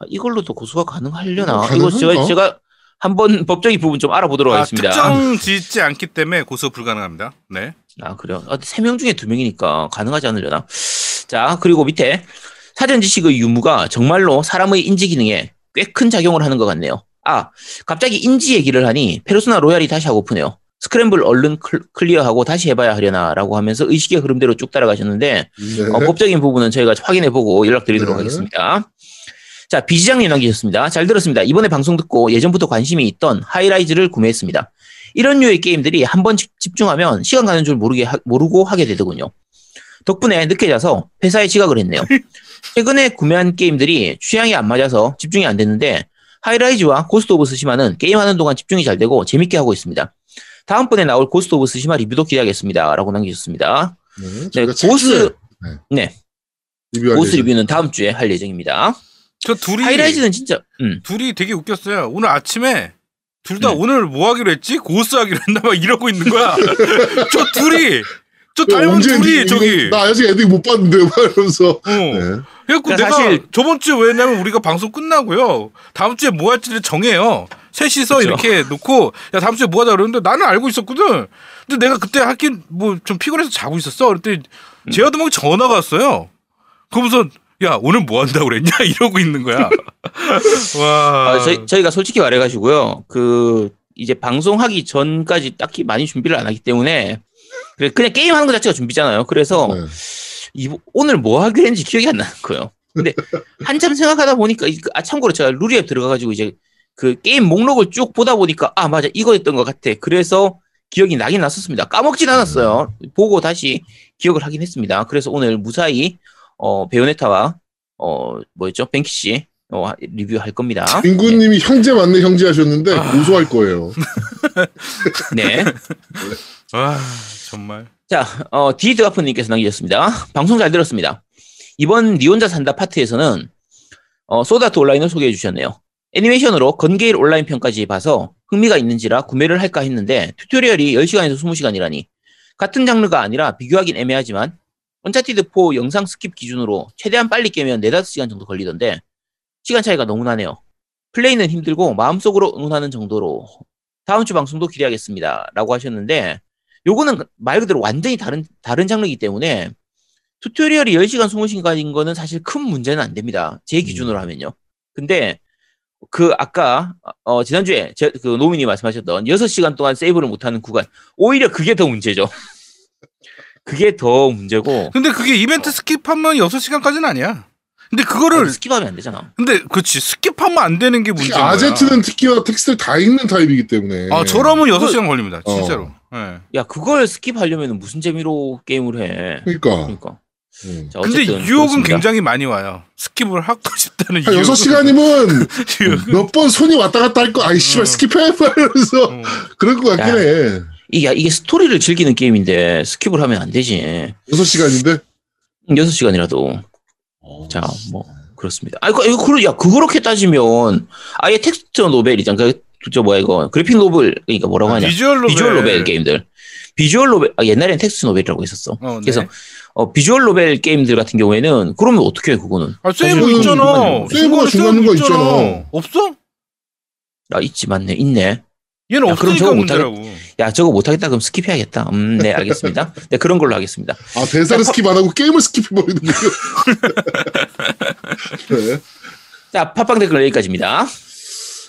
아, 이걸로도 고소가 가능하려나? 음, 이거 제가? 제가 한번 법적인 부분 좀 알아보도록 아, 하겠습니다. 특정 짓지 않기 때문에 고소 불가능합니다. 네. 아, 그래요? 아, 세명 중에 두 명이니까 가능하지 않으려나? 자, 그리고 밑에 사전 지식의 유무가 정말로 사람의 인지 기능에 꽤 큰 작용을 하는 것 같네요. 아, 갑자기 인지 얘기를 하니 페르소나 로얄이 다시 하고프네요. 스크램블 얼른 클- clear하고 다시 해봐야 하려나라고 하면서 의식의 흐름대로 쭉 따라가셨는데 네. 어, 법적인 부분은 저희가 확인해보고 연락드리도록 네. 하겠습니다. 자, 비지장님 남기셨습니다. 잘 들었습니다. 이번에 방송 듣고 예전부터 관심이 있던 하이라이즈를 구매했습니다. 이런 류의 게임들이 한 번 집중하면 시간 가는 줄 모르게 하- 모르고 하게 되더군요. 덕분에 늦게 자서 회사에 지각을 했네요. 최근에 구매한 게임들이 취향이 안 맞아서 집중이 안 됐는데 하이라이즈와 고스트 오브 스시마는 게임하는 동안 집중이 잘 되고 재밌게 하고 있습니다. 다음번에 나올 고스트 오브 스시마 리뷰도 기대하겠습니다. 라고 남기셨습니다. 네. 네, 고스, 네. 네, 고스. 리뷰는 다음 주에 할 예정입니다. 저 둘이 하이라이즈는 진짜, 음, 둘이 되게 웃겼어요. 오늘 아침에 둘다 네. 오늘 뭐 하기로 했지? 고스 하기로 했나 막 이러고 있는 거야. 저 둘이 저 야, 닮은 둘이 니- 저기 나 아직 애들이 못 봤는데 막 이러면서 어. 네. 그래갖고 그러니까 내가 사실- 저번 주에 왜냐면 우리가 방송 끝나고요. 다음 주에 뭐 할지를 정해요. 셋이서 그쵸. 이렇게 놓고 야 다음 주에 뭐 하자 그러는데 나는 알고 있었거든. 근데 내가 그때 하긴 뭐 좀 피곤해서 자고 있었어. 그랬더니 음. 제아도목이 전화가 왔어요. 그러면서 야 오늘 뭐 한다고 그랬냐 이러고 있는 거야. 와. 아, 저희, 저희가 솔직히 말해가지고요, 그, 이제 방송하기 전까지 딱히 많이 준비를 안 하기 때문에, 그래, 그냥 게임 하는 것 자체가 준비잖아요. 그래서, 네. 이, 오늘 뭐 하기로 했는지 기억이 안 나는 거예요. 근데, 한참 생각하다 보니까, 이- 아, 참고로 제가 루리앱 들어가가지고 이제, 그 게임 목록을 쭉 보다 보니까, 아, 맞아, 이거였던 것 같아. 그래서 기억이 나긴 났었습니다. 까먹진 않았어요. 보고 다시 기억을 하긴 했습니다. 그래서 오늘 무사히, 어, 베요네타와, 어, 뭐였죠? 뱅키 씨, 어, 리뷰할 겁니다. 인구님이 형제 맞네 형제 하셨는데 아. 고소할 거예요. 네. 와 정말. 자, 어, 디드가프님께서 남기셨습니다. 방송 잘 들었습니다. 이번 니 혼자 산다 파트에서는 어, 소드 아트 온라인을 소개해 주셨네요. 애니메이션으로 건게일 온라인 편까지 봐서 흥미가 있는지라 구매를 할까 했는데 튜토리얼이 10시간에서 20시간이라니 같은 장르가 아니라 비교하긴 애매하지만 언차티드 4 영상 스킵 기준으로 최대한 빨리 깨면 4, 5시간 정도 걸리던데 시간 차이가 너무 나네요. 플레이는 힘들고 마음속으로 응원하는 정도로 다음 주 방송도 기대하겠습니다. 라고 하셨는데 요거는 말 그대로 완전히 다른 다른 장르이기 때문에 튜토리얼이 10시간, 20시간인 거는 사실 큰 문제는 안 됩니다. 제 기준으로 하면요. 근데 그 아까 어 지난주에 제, 그 노미님이 말씀하셨던 6시간 동안 세이브를 못하는 구간 오히려 그게 더 문제죠. 그게 더 문제고 근데 그게 이벤트 스킵하면 6시간까지는 아니야. 근데 그거를 아, 스킵하면 안 되잖아. 근데 그치 스킵하면 안 되는 게 거야. 아제트는 특히나 텍스트를 다 읽는 타입이기 때문에. 아 저러면 6 시간 걸립니다. 어. 진짜로. 예. 야 그걸 스킵하려면 무슨 재미로 게임을 해? 그러니까. 그러니까. 음. 자, 근데 유혹은 그렇습니다. 굉장히 많이 와요. 스킵을 하고 싶다는 한 이유. 6시간이면 몇 번 손이 왔다 갔다 할 거, 아이, 씨발, 어. 스킵해! 이러면서. 어. 그럴 것 같긴 야. 해. 이게 이게 스토리를 즐기는 게임인데 스킵을 하면 안 되지. 6시간인데? 6시간이라도. 자, 뭐 그렇습니다. 아, 이거 이거 야, 그렇게 따지면 아예 text novel이잖아. 그, 저 뭐야 이거 graphic novel 그러니까 뭐라고 하냐? visual novel. visual novel 게임들. visual novel 아, 옛날엔 text novel이라고 했었어. 어, 네. 그래서 어, visual novel 게임들 같은 경우에는 그러면 어떻게 해 그거는? 아 세이브 있잖아. 세이브가 중간에 중간중간 있잖아. 없어? 아 있지 맞네 있네. 얘는 야, 그럼 없으니까 저거 못하겠- 문제라고. 야 저거 못하겠다 그럼 스킵해야겠다. 음, 네 알겠습니다. 네 그런 걸로 하겠습니다. 아, 대사를 스킵 안 하고 게임을 스킵해 버리는 거예요. 네. 자 팟빵 댓글 여기까지입니다.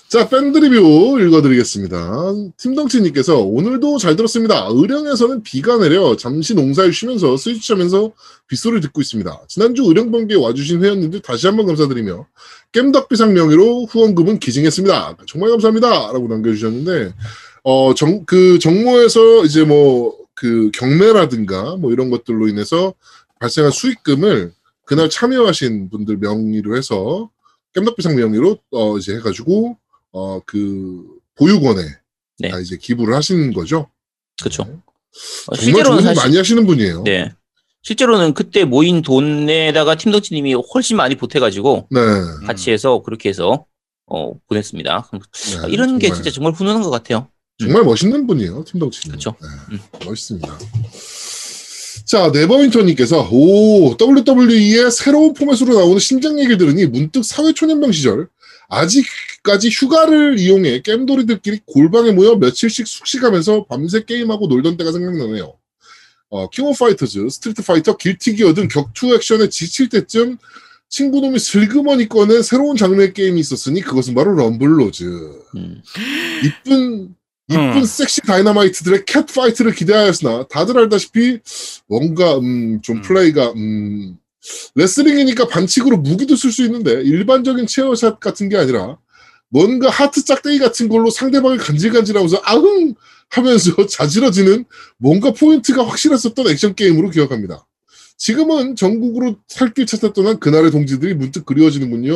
자, 밴드 리뷰 읽어드리겠습니다. 팀덩치님께서 오늘도 잘 들었습니다. 의령에서는 비가 내려 잠시 농사를 쉬면서 스위치 하면서 빗소리 듣고 있습니다. 지난주 의령 번개에 와주신 회원님들 다시 한번 감사드리며 겜덕비상 명의로 후원금은 기증했습니다. 정말 감사합니다. 라고 남겨주셨는데, 어, 정, 그 정모에서 이제 뭐, 그 경매라든가 뭐 이런 것들로 인해서 발생한 수익금을 그날 참여하신 분들 명의로 해서 겜덕비상 명의로 어, 이제 해가지고 어, 그, 보육원에 네. 다 이제 기부를 하신 거죠. 그렇죠. 어, 정말 실제로는 좋은 일 사실 많이 하시는 분이에요. 네. 실제로는 그때 모인 돈에다가 팀덩치님이 훨씬 많이 보태가지고 네. 같이 해서 그렇게 해서 어, 보냈습니다. 네, 아, 이런 게 정말, 진짜 정말 훈훈한 것 같아요. 정말 멋있는 분이에요, 팀덩치는. 그쵸. 네, 멋있습니다. 자, 네버윈터님께서, 오, WWE의 새로운 포맷으로 나오는 신작 얘기를 들으니 문득 사회초년병 시절, 아직까지 휴가를 이용해 겜돌이들끼리 골방에 모여 며칠씩 숙식하면서 밤새 게임하고 놀던 때가 생각나네요. 어, 킹 오브 파이터즈, 스트리트 파이터, 길티 기어 등 격투 액션에 지칠 때쯤 친구놈이 슬그머니 꺼낸 새로운 장르의 게임이 있었으니 그것은 바로 럼블로즈. 음. 이쁜 이쁜 음. 섹시 다이너마이트들의 cat fight를 기대하였으나 다들 알다시피 뭔가 음, 좀 음. 플레이가 음, 레슬링이니까 반칙으로 무기도 쓸 수 있는데 일반적인 체어샷 같은 게 아니라 뭔가 하트 짝대기 같은 걸로 상대방을 간질간질하면서 아흥 하면서 자지러지는 뭔가 포인트가 확실했었던 액션 게임으로 기억합니다. 지금은 전국으로 살길 떠난 그날의 동지들이 문득 그리워지는군요.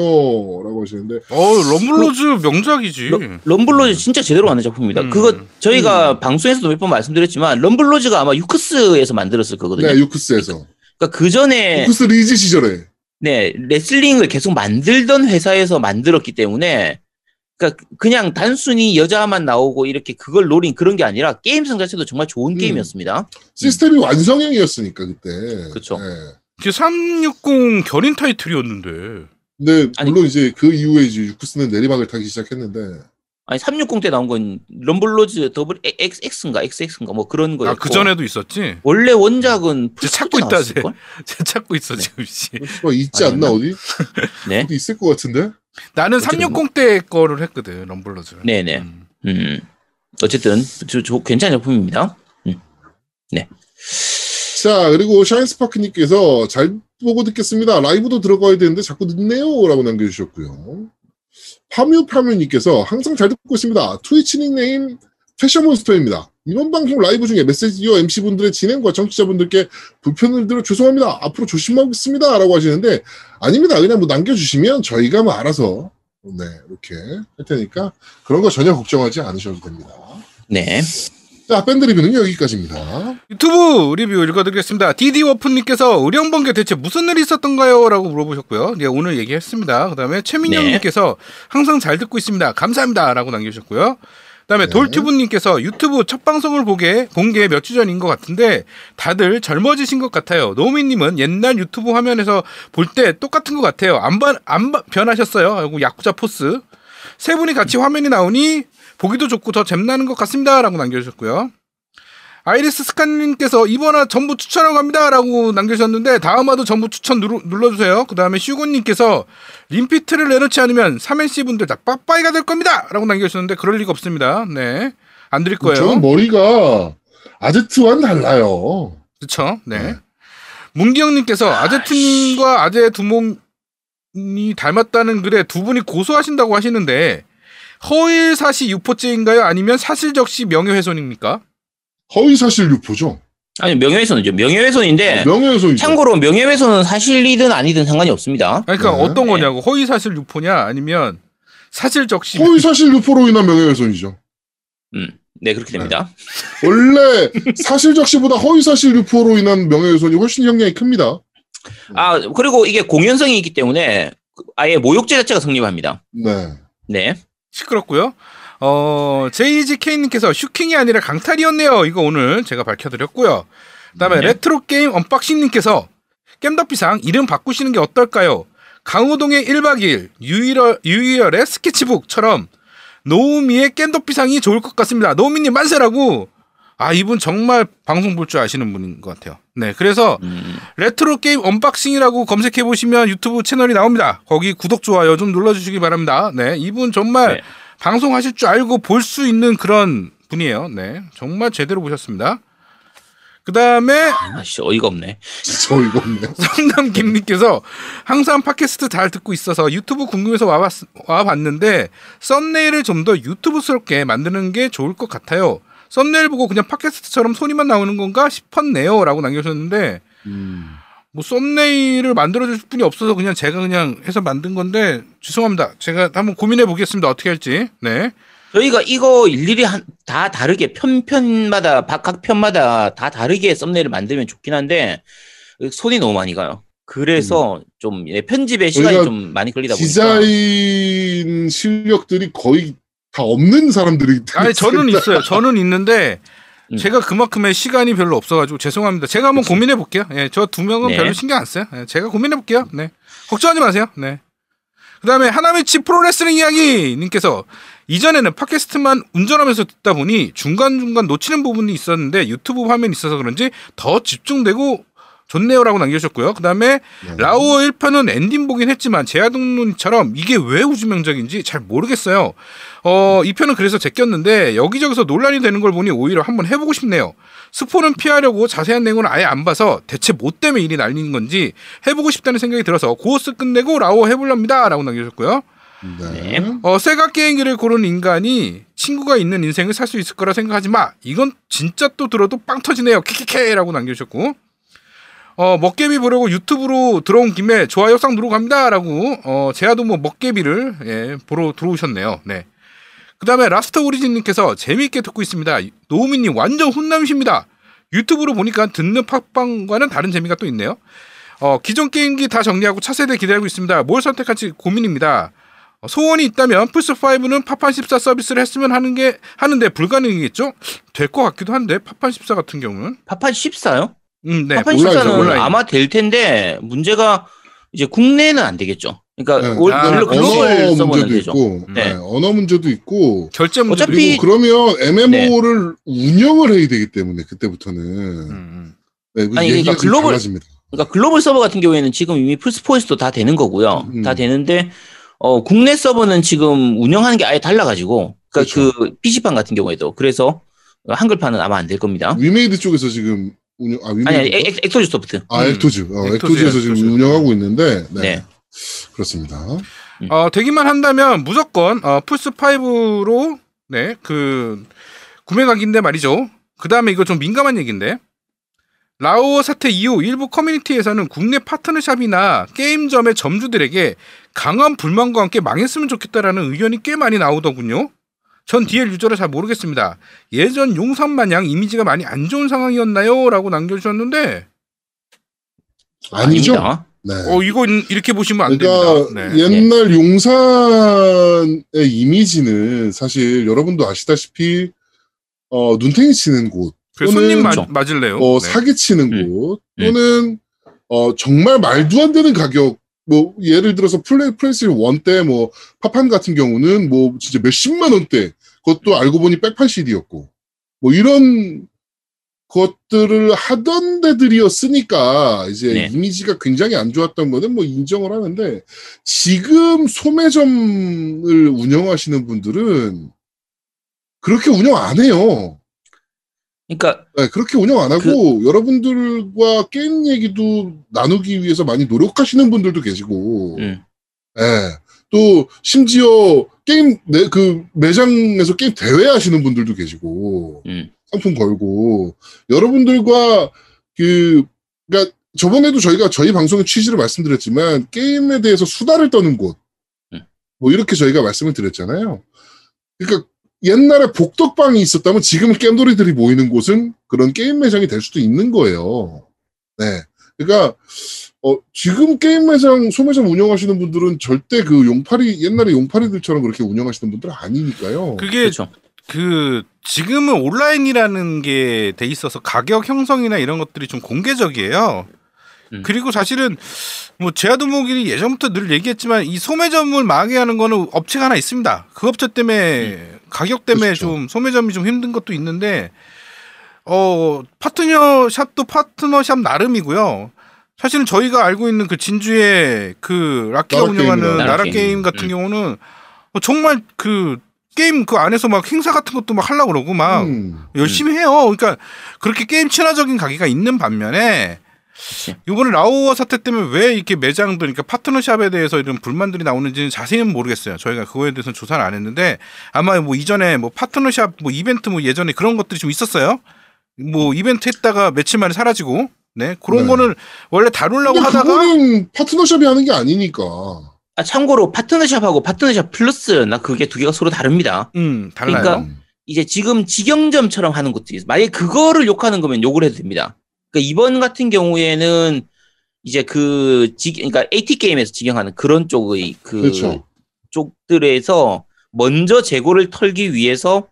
라고 하시는데 어 럼블로즈 명작이지. 러- 럼블로즈 진짜 제대로 만든 작품입니다. 음. 그거 저희가 방송에서도 몇 번 말씀드렸지만 럼블로즈가 아마 유크스에서 만들었을 거거든요. 네, 유쿠스에서. 그러니까 그 전에 유쿠스 리즈 시절에 네 레슬링을 계속 만들던 회사에서 만들었기 때문에 그러니까 그냥 단순히 여자만 나오고 이렇게 그걸 노린 그런 게 아니라 게임성 자체도 정말 좋은 음. 게임이었습니다. 시스템이 완성형이었으니까 그때. 그쵸. 네. 그360 결인 타이틀이었는데. 근데 아니- 물론 이제 그 이후에 이제 유쿠스는 내리막을 타기 시작했는데 아니 360때 나온 건 럼블로즈 더블 XX인가 XX인가 뭐 그런 거였고 아그 전에도 있었지. 원래 원작은 쟤 찾고 플스4 때 있다, 쟤. 나왔을걸? 제 찾고 있어 지금 씨. 뭐 있지 않나 아니었나? 어디? 네. 어디 있을 것 같은데? 나는 어쨌든 360때 거를 했거든 럼블로즈. 네네. 음. 음. 어쨌든 저, 저 괜찮은 작품입니다. 음. 네. 자 그리고 샤인스파크님께서 잘 보고 듣겠습니다. 라이브도 들어가야 되는데 자꾸 늦네요라고 남겨주셨고요. 파뮤파뮤님께서 항상 잘 듣고 있습니다. 트위치 닉네임 패션몬스터입니다. 이번 방송 라이브 중에 메시지와 MC분들의 진행과 청취자분들께 불편을 드려 죄송합니다. 앞으로 조심하겠습니다. 라고 하시는데 아닙니다. 그냥 뭐 남겨주시면 저희가 뭐 알아서 네 이렇게 할 테니까 그런 거 전혀 걱정하지 않으셔도 됩니다. 네. 자 밴드 리뷰는 여기까지입니다. 유튜브 리뷰 읽어드리겠습니다. 디디 워프님께서 의령번개 대체 무슨 일이 있었던가요? 라고 물어보셨고요. 네, 오늘 얘기했습니다. 그 다음에 최민영님께서 항상 잘 듣고 있습니다. 감사합니다. 라고 남겨주셨고요. 그다음에 네. 돌튜브님께서 유튜브 첫 방송을 보게 본게몇주 전인 것 같은데 다들 젊어지신 것 같아요. 노미님은 옛날 유튜브 화면에서 볼 때 똑같은 것 같아요. 안, 반- 안 바- 변하셨어요. 그리고 야쿠자 포스 세 분이 같이 화면이 나오니 보기도 좋고 더 잼나는 것 같습니다라고 남겨주셨고요. 아이리스 스칸님께서 이번화 전부 추천하고 갑니다라고 남겨주셨는데 다음화도 전부 추천 누르, 눌러주세요. 그 다음에 슈고님께서 림피트를 내놓지 않으면 3NC 분들 다 빠빠이가 될 겁니다라고 남겨주셨는데 그럴 리가 없습니다. 네, 안 드릴 거예요. 저는 머리가 아제트와는 달라요. 그렇죠. 네. 네. 문기영님께서 아제트님과 아재 두목이 닮았다는 글에 두 분이 고소하신다고 하시는데 허일사시 유포죄인가요? 아니면 사실적시 명예훼손입니까? 허위 사실 유포죠. 아니 명예훼손이죠. 명예훼손인데 어, 명예훼손이죠. 참고로 명예훼손은 사실이든 아니든 상관이 없습니다. 그러니까 네. 어떤 네. 거냐고 허위 사실 유포냐 아니면 사실적시 허위 사실 유포로 인한 명예훼손이죠. 음, 네 그렇게 됩니다. 원래 사실적시보다 허위 사실 유포로 인한 명예훼손이 훨씬 형량이 큽니다. 아 그리고 이게 공연성이 있기 때문에 아예 모욕죄 자체가 성립합니다. 네. 네. 시끄럽고요. 어, JGK님께서 슈킹이 아니라 강탈이었네요. 이거 오늘 제가 밝혀드렸고요. 그 다음에 네. 레트로 게임 언박싱님께서 겜덕비상 이름 바꾸시는 게 어떨까요? 강호동의 1박 2일, 유희열, 유희열의 스케치북처럼 노우미의 겜덕비상이 좋을 것 같습니다. 노우미님 만세라고. 아 이분 정말 방송 볼 줄 아시는 분인 것 같아요. 네, 그래서 음, 레트로 게임 언박싱이라고 검색해 보시면 유튜브 채널이 나옵니다. 거기 구독 좋아요 좀 눌러주시기 바랍니다. 네, 이분 정말 네. 방송하실 줄 알고 볼 수 있는 그런 분이에요. 네, 정말 제대로 보셨습니다. 그 다음에 아 씨 어이가 없네. 진짜 어이가 없네. 성남 김님께서 항상 팟캐스트 잘 듣고 있어서 유튜브 궁금해서 와봤, 와봤는데 썸네일을 좀 더 유튜브스럽게 만드는 게 좋을 것 같아요. 썸네일 보고 그냥 팟캐스트처럼 소리만 나오는 건가 싶었네요. 라고 남겨주셨는데 음. 뭐 썸네일을 만들어줄 분이 없어서 그냥 제가 그냥 해서 만든 건데 죄송합니다. 제가 한번 고민해 보겠습니다. 어떻게 할지. 네. 저희가 이거 일일이 한, 다 다르게 편편마다 바- 각 편마다 다 다르게 썸네일을 만들면 좋긴 한데 손이 너무 많이 가요. 그래서 좀 예, 편집에 시간이 좀 많이 걸리다 보니까 디자인 실력들이 거의 다 없는 사람들이 아니 저는 있어요. 저는 있는데 음. 제가 그만큼의 시간이 별로 없어가지고 죄송합니다. 제가 한번 고민해 볼게요. 예, 저 두 명은 네. 별로 신경 안 써요. 예, 제가 고민해 볼게요. 네, 걱정하지 마세요. 네. 그다음에 하나미치 프로레슬링 이야기 님께서 이전에는 팟캐스트만 운전하면서 듣다 보니 중간 중간 놓치는 부분이 있었는데 유튜브 화면이 있어서 그런지 더 집중되고 좋네요라고 남겨주셨고요. 그다음에 네. 라오 1편은 엔딩 보긴 했지만 제아동론처럼 이게 왜 우주 명작인지 잘 모르겠어요. 어, 2편은 그래서 제꼈는데 여기저기서 논란이 되는 걸 보니 오히려 한번 해보고 싶네요. 스포는 피하려고 자세한 내용은 아예 안 봐서 대체 뭐 때문에 이 난린 건지 해보고 싶다는 생각이 들어서 고어스 끝내고 라오 해볼랍니다. 라고 남겨주셨고요. 네. 어, 세가 게임기를 고른 인간이 친구가 있는 인생을 살 수 있을 거라 생각하지 마. 이건 진짜 또 들어도 빵 터지네요. 키키케라고 남겨주셨고. 어, 먹개비 보려고 유튜브로 들어온 김에 좋아요 싹 누르고 갑니다라고 어, 제아도 뭐 먹개비를 예, 보러 들어오셨네요. 네. 그다음에 라스트 오리진님께서 재미있게 듣고 있습니다. 노우미님 완전 훈남이십니다. 유튜브로 보니까 듣는 팟빵과는 다른 재미가 또 있네요. 어, 기존 게임기 다 정리하고 차세대 기다리고 있습니다. 뭘 선택할지 고민입니다. 어, 소원이 있다면 플스5는 파판 14 서비스를 했으면 하는 게 하는데 불가능이겠죠? 될 것 같기도 한데 파판 14 같은 경우는 파판 14요? 음, 네. 파판 온라인이죠, 14는 온라인. 아마 될 텐데 문제가 이제 국내는 안 되겠죠. 그러니까 네. 올- 아, 그치. 글로벌 언어 서버는 문제도 되죠. 있고, 네. 네, 언어 문제도 있고, 결제 문제 어차피- 그리고 그러면 MMO를 운영을 해야 되기 때문에 그때부터는 음, 네, 아니, 얘기가 그러니까 좀 글로벌- 달라집니다. 그러니까 글로벌 서버 같은 경우에는 지금 이미 플스4에서도 다 되는 거고요. 음. 다 되는데 어, 국내 서버는 지금 운영하는 게 아예 달라가지고 그러니까 그렇죠. 그 PC판 같은 경우에도 그래서 한글판은 아마 안 될 겁니다. 위메이드 쪽에서 지금 운영, 아, 위메이드. 아니 아니 엑- 엑- 엑소즈 소프트. 아, 음. 액토즈. 어, 액토즈, 액토즈에서 지금 액토즈. 운영하고 있는데, 네. 네. 그렇습니다. 어, 되기만 한다면 무조건 어, 플스 5로 네, 그 구매 각인데 말이죠. 그 다음에 이거 좀 민감한 얘기인데. 라오어 사태 이후 일부 커뮤니티에서는 국내 파트너샵이나 게임점의 점주들에게 강한 불만과 함께 망했으면 좋겠다라는 의견이 꽤 많이 나오더군요. 전 DL 유저라 잘 모르겠습니다. 예전 용산 마냥 이미지가 많이 안 좋은 상황이었나요? 라고 남겨주셨는데 아니죠. 아닙니다. 네. 어 이건 이렇게 보시면 안 그러니까 됩니다. 네. 옛날 용산의 이미지는 사실 여러분도 아시다시피 어, 눈탱이 치는 곳그 또는 손님 맞, 그렇죠. 맞을래요? 어, 네. 사기 치는 음. 곳 또는 어, 정말 말도 안 되는 가격 뭐 예를 들어서 플레이 플레이스 1때 뭐 파판 같은 경우는 뭐 진짜 몇십만 원대 그것도 알고 보니 백판 CD였고 뭐 이런 것들을 하던 데들이었으니까 이제 네. 이미지가 굉장히 안 좋았던 거는 뭐 인정을 하는데 지금 소매점을 운영하시는 분들은 그렇게 운영 안 해요. 그러니까 네, 그렇게 운영 안 하고 여러분들과 게임 얘기도 나누기 위해서 많이 노력하시는 분들도 계시고, 음. 예. 또 심지어 게임 내, 그 매장에서 게임 대회 하시는 분들도 계시고, 음. 상품 걸고 여러분들과 그 그러니까 저번에도 저희가 저희 방송의 취지를 말씀드렸지만 게임에 대해서 수다를 떠는 곳, 음. 뭐 이렇게 저희가 말씀을 드렸잖아요. 그러니까 옛날에 복덕방이 있었다면 지금은 겜돌이들이 모이는 곳은 그런 게임 매장이 될 수도 있는 거예요. 네. 그러니까 어, 지금 게임 매장, 소매점 운영하시는 분들은 절대 그 용팔이, 옛날에 용팔이들처럼 그렇게 운영하시는 분들은 아니니까요. 그게 그렇죠. 그 지금은 온라인이라는 게 돼 있어서 가격 형성이나 이런 것들이 좀 공개적이에요. 음. 그리고 사실은 뭐 제아도목이 예전부터 늘 얘기했지만 이 소매점을 망하게 하는 거는 업체가 하나 있습니다. 그 업체 때문에 가격 때문에 그렇죠. 좀 소매점이 좀 힘든 것도 있는데 어 파트너 샵도 파트너 샵 나름이고요. 사실은 저희가 알고 있는 그 진주의 그 라키가 운영하는. 나라 게임. 같은 음. 경우는 어, 정말 그 게임 그 안에서 막 행사 같은 것도 막 하려고 그러고 막 음. 열심히 해요. 그러니까 그렇게 게임 친화적인 가게가 있는 반면에 그치. 이번에 라오어 사태 때문에 왜 이렇게 매장들, 그러니까 파트너샵에 대해서 이런 불만들이 나오는지는 자세히는 모르겠어요. 저희가 그거에 대해서는 조사를 안 했는데 아마 뭐 이전에 뭐 파트너샵 뭐 이벤트 뭐 예전에 그런 것들이 좀 있었어요. 뭐 이벤트 했다가 며칠 만에 사라지고 네 그런 네. 거는 원래 다루려고 근데 하다가 그거는 파트너샵이 하는 게 아니니까. 아, 참고로 파트너샵하고 파트너샵 플러스 나 그게 두 개가 서로 다릅니다. 음 달라요. 그러니까 이제 지금 직영점처럼 하는 것도 있어요. 만약에 그거를 욕하는 거면 욕을 해도 됩니다. 그러니까 이번 같은 경우에는 이제 그 직, 그러니까 AT 게임에서 직영하는 그런 쪽의 그 그렇죠. 쪽들에서 먼저 재고를 털기 위해서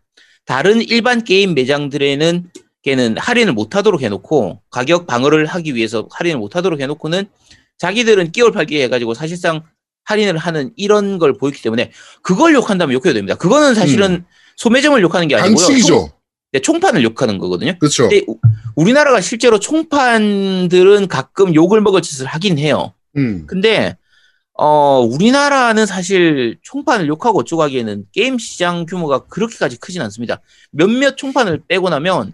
다른 일반 게임 매장들에는 걔는 할인을 못 하도록 해놓고 가격 방어를 하기 위해서 할인을 못 하도록 해놓고는 자기들은 끼월 팔기 해가지고 사실상 할인을 하는 이런 걸 보였기 때문에 그걸 욕한다면 욕해도 됩니다. 그거는 사실은 소매점을 욕하는 게 아니고요. 총, 반칙이죠. 네, 총판을 욕하는 거거든요. 그렇죠. 근데 우- 우리나라가 실제로 총판들은 가끔 욕을 먹을 짓을 하긴 해요. 음. 근데 어 우리나라는 사실 총판을 욕하고 어쩌고 하기에는 게임 시장 규모가 그렇게까지 크진 않습니다. 몇몇 총판을 빼고 나면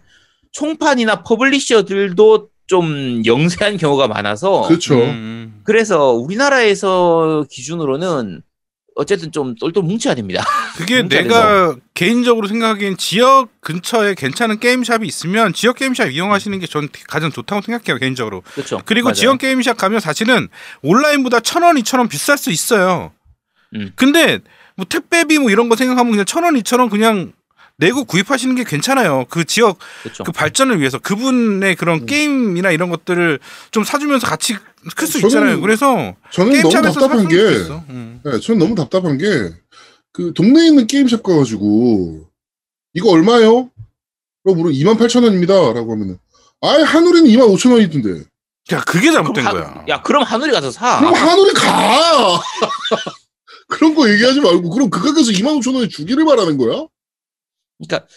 총판이나 publisher들도 좀 영세한 경우가 많아서 그렇죠. 음, 그래서 우리나라에서 기준으로는 어쨌든 좀 똘똘 뭉쳐야 됩니다. 그게. 내가 개인적으로 생각하기엔 지역 근처에 괜찮은 게임샵이 있으면 지역 게임샵 이용하시는 게 전 가장 좋다고 생각해요 개인적으로. 그렇죠. 그리고 맞아요. 지역 게임샵 가면 사실은 온라인보다 천 원, 이천 원 비쌀 수 있어요. 음. 근데 뭐 택배비 뭐 이런 거 생각하면 그냥 천 원, 이천 원 그냥 내고 구입하시는 게 괜찮아요. 그 지역 그렇죠. 그 발전을 위해서 그분의 그런 게임이나 이런 것들을 좀 사주면서 같이 클 수 있잖아요. 그래서 저는 너무 답답한 게. 음. 네, 저는 너무 답답한 게, 그, 동네에 있는 게임샵 가가지고, 이거 얼마요? 라고 물어, 28,000원입니다. 라고 하면은, 아예 한우리는 25,000원이던데. 야 그게 잘못된 그럼 거야. 하, 야 그럼 하늘이 가서 사. 그럼 한우리 가! 그런 거 얘기하지 말고, 그럼 그 가격에서 25,000원에 주기를 바라는 거야? 그러니까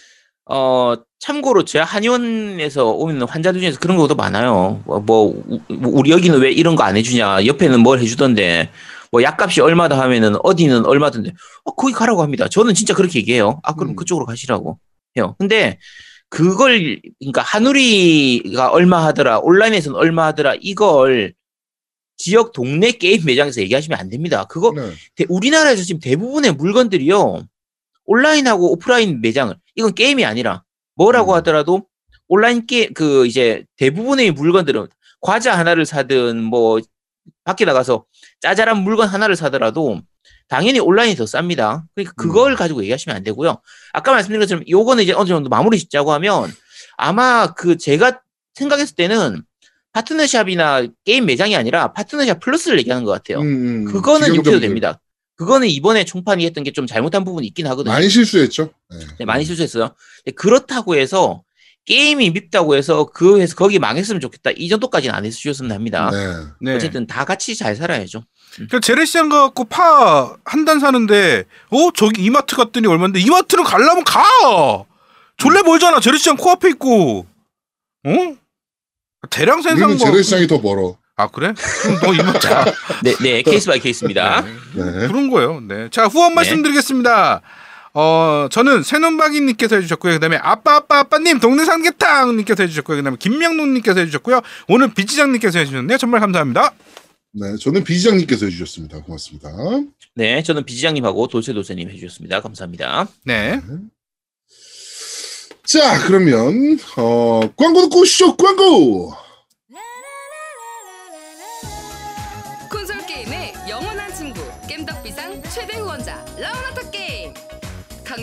어 참고로 제가 한의원에서 오는 환자들 중에서 그런 경우도 많아요. 뭐, 뭐 우- 우리 여기는 왜 이런 거 안 해주냐? 옆에는 뭘 해주던데 뭐 약값이 얼마다 하면은 어디는 얼마던데 어 거기 가라고 합니다. 저는 진짜 그렇게 얘기해요. 아 그럼 음. 그쪽으로 가시라고 해요. 근데 그걸 그러니까 한우리가 얼마 하더라 온라인에서는 얼마 하더라 이걸 지역 동네 게임 매장에서 얘기하시면 안 됩니다. 그거 네. 대- 우리나라에서 지금 대부분의 물건들이요 온라인하고 오프라인 매장을 이건 게임이 아니라 뭐라고 음. 하더라도 온라인 게그 이제 대부분의 물건들은 과자 하나를 사든 뭐 밖에 나가서 짜잘한 물건 하나를 사더라도 당연히 온라인이 더 쌉니다. 그러니까 그걸 가지고 얘기하시면 안 되고요. 아까 말씀드린 것처럼 요거는 이제 어느 정도 마무리 짓자고 하면 아마 그 제가 생각했을 때는 파트너샵이나 게임 매장이 아니라 파트너샵 플러스를 얘기하는 것 같아요. 음, 음. 그거는. 욕해도 됩니다. 그거는 이번에 총판이 했던 게 좀 잘못한 부분이 있긴 하거든요. 많이 실수했죠. 네. 네, 많이 실수했어요. 그렇다고 해서 게임이 밉다고 해서 그 해서 거기 망했으면 좋겠다 이 정도까지는 안 해주셨으면 합니다. 네. 네. 어쨌든 다 같이 잘 살아야죠. 그러니까 재래시장 가갖고 파 한 단 사는데 어 저기 이마트 갔더니 얼마인데 이마트를 가려면 가 졸라 멀잖아 재래시장 코앞에 있고 어 대량 생산 우리는 뭐 재래시장이 더 멀어. 아 그래 그럼 너 이마트 가. 네, 네 case by case입니다. 네. 그런 거예요 네 자 후원 네. 말씀드리겠습니다 어 저는 새눈박이님께서 해주셨고요 그다음에 아빠 아빠 아빠님 동네 삼계탕님께서 해주셨고요 그다음에 김명록님께서 해주셨고요 오늘 비지장님께서 해주셨네요 정말 감사합니다 네, 저는 비지장님께서 해주셨습니다. 고맙습니다. 네, 저는 비지장님하고 돌쇠돌쇠님 해주셨습니다. 감사합니다. 네 자, 그러면 어, 광고 듣고 쇼 광고.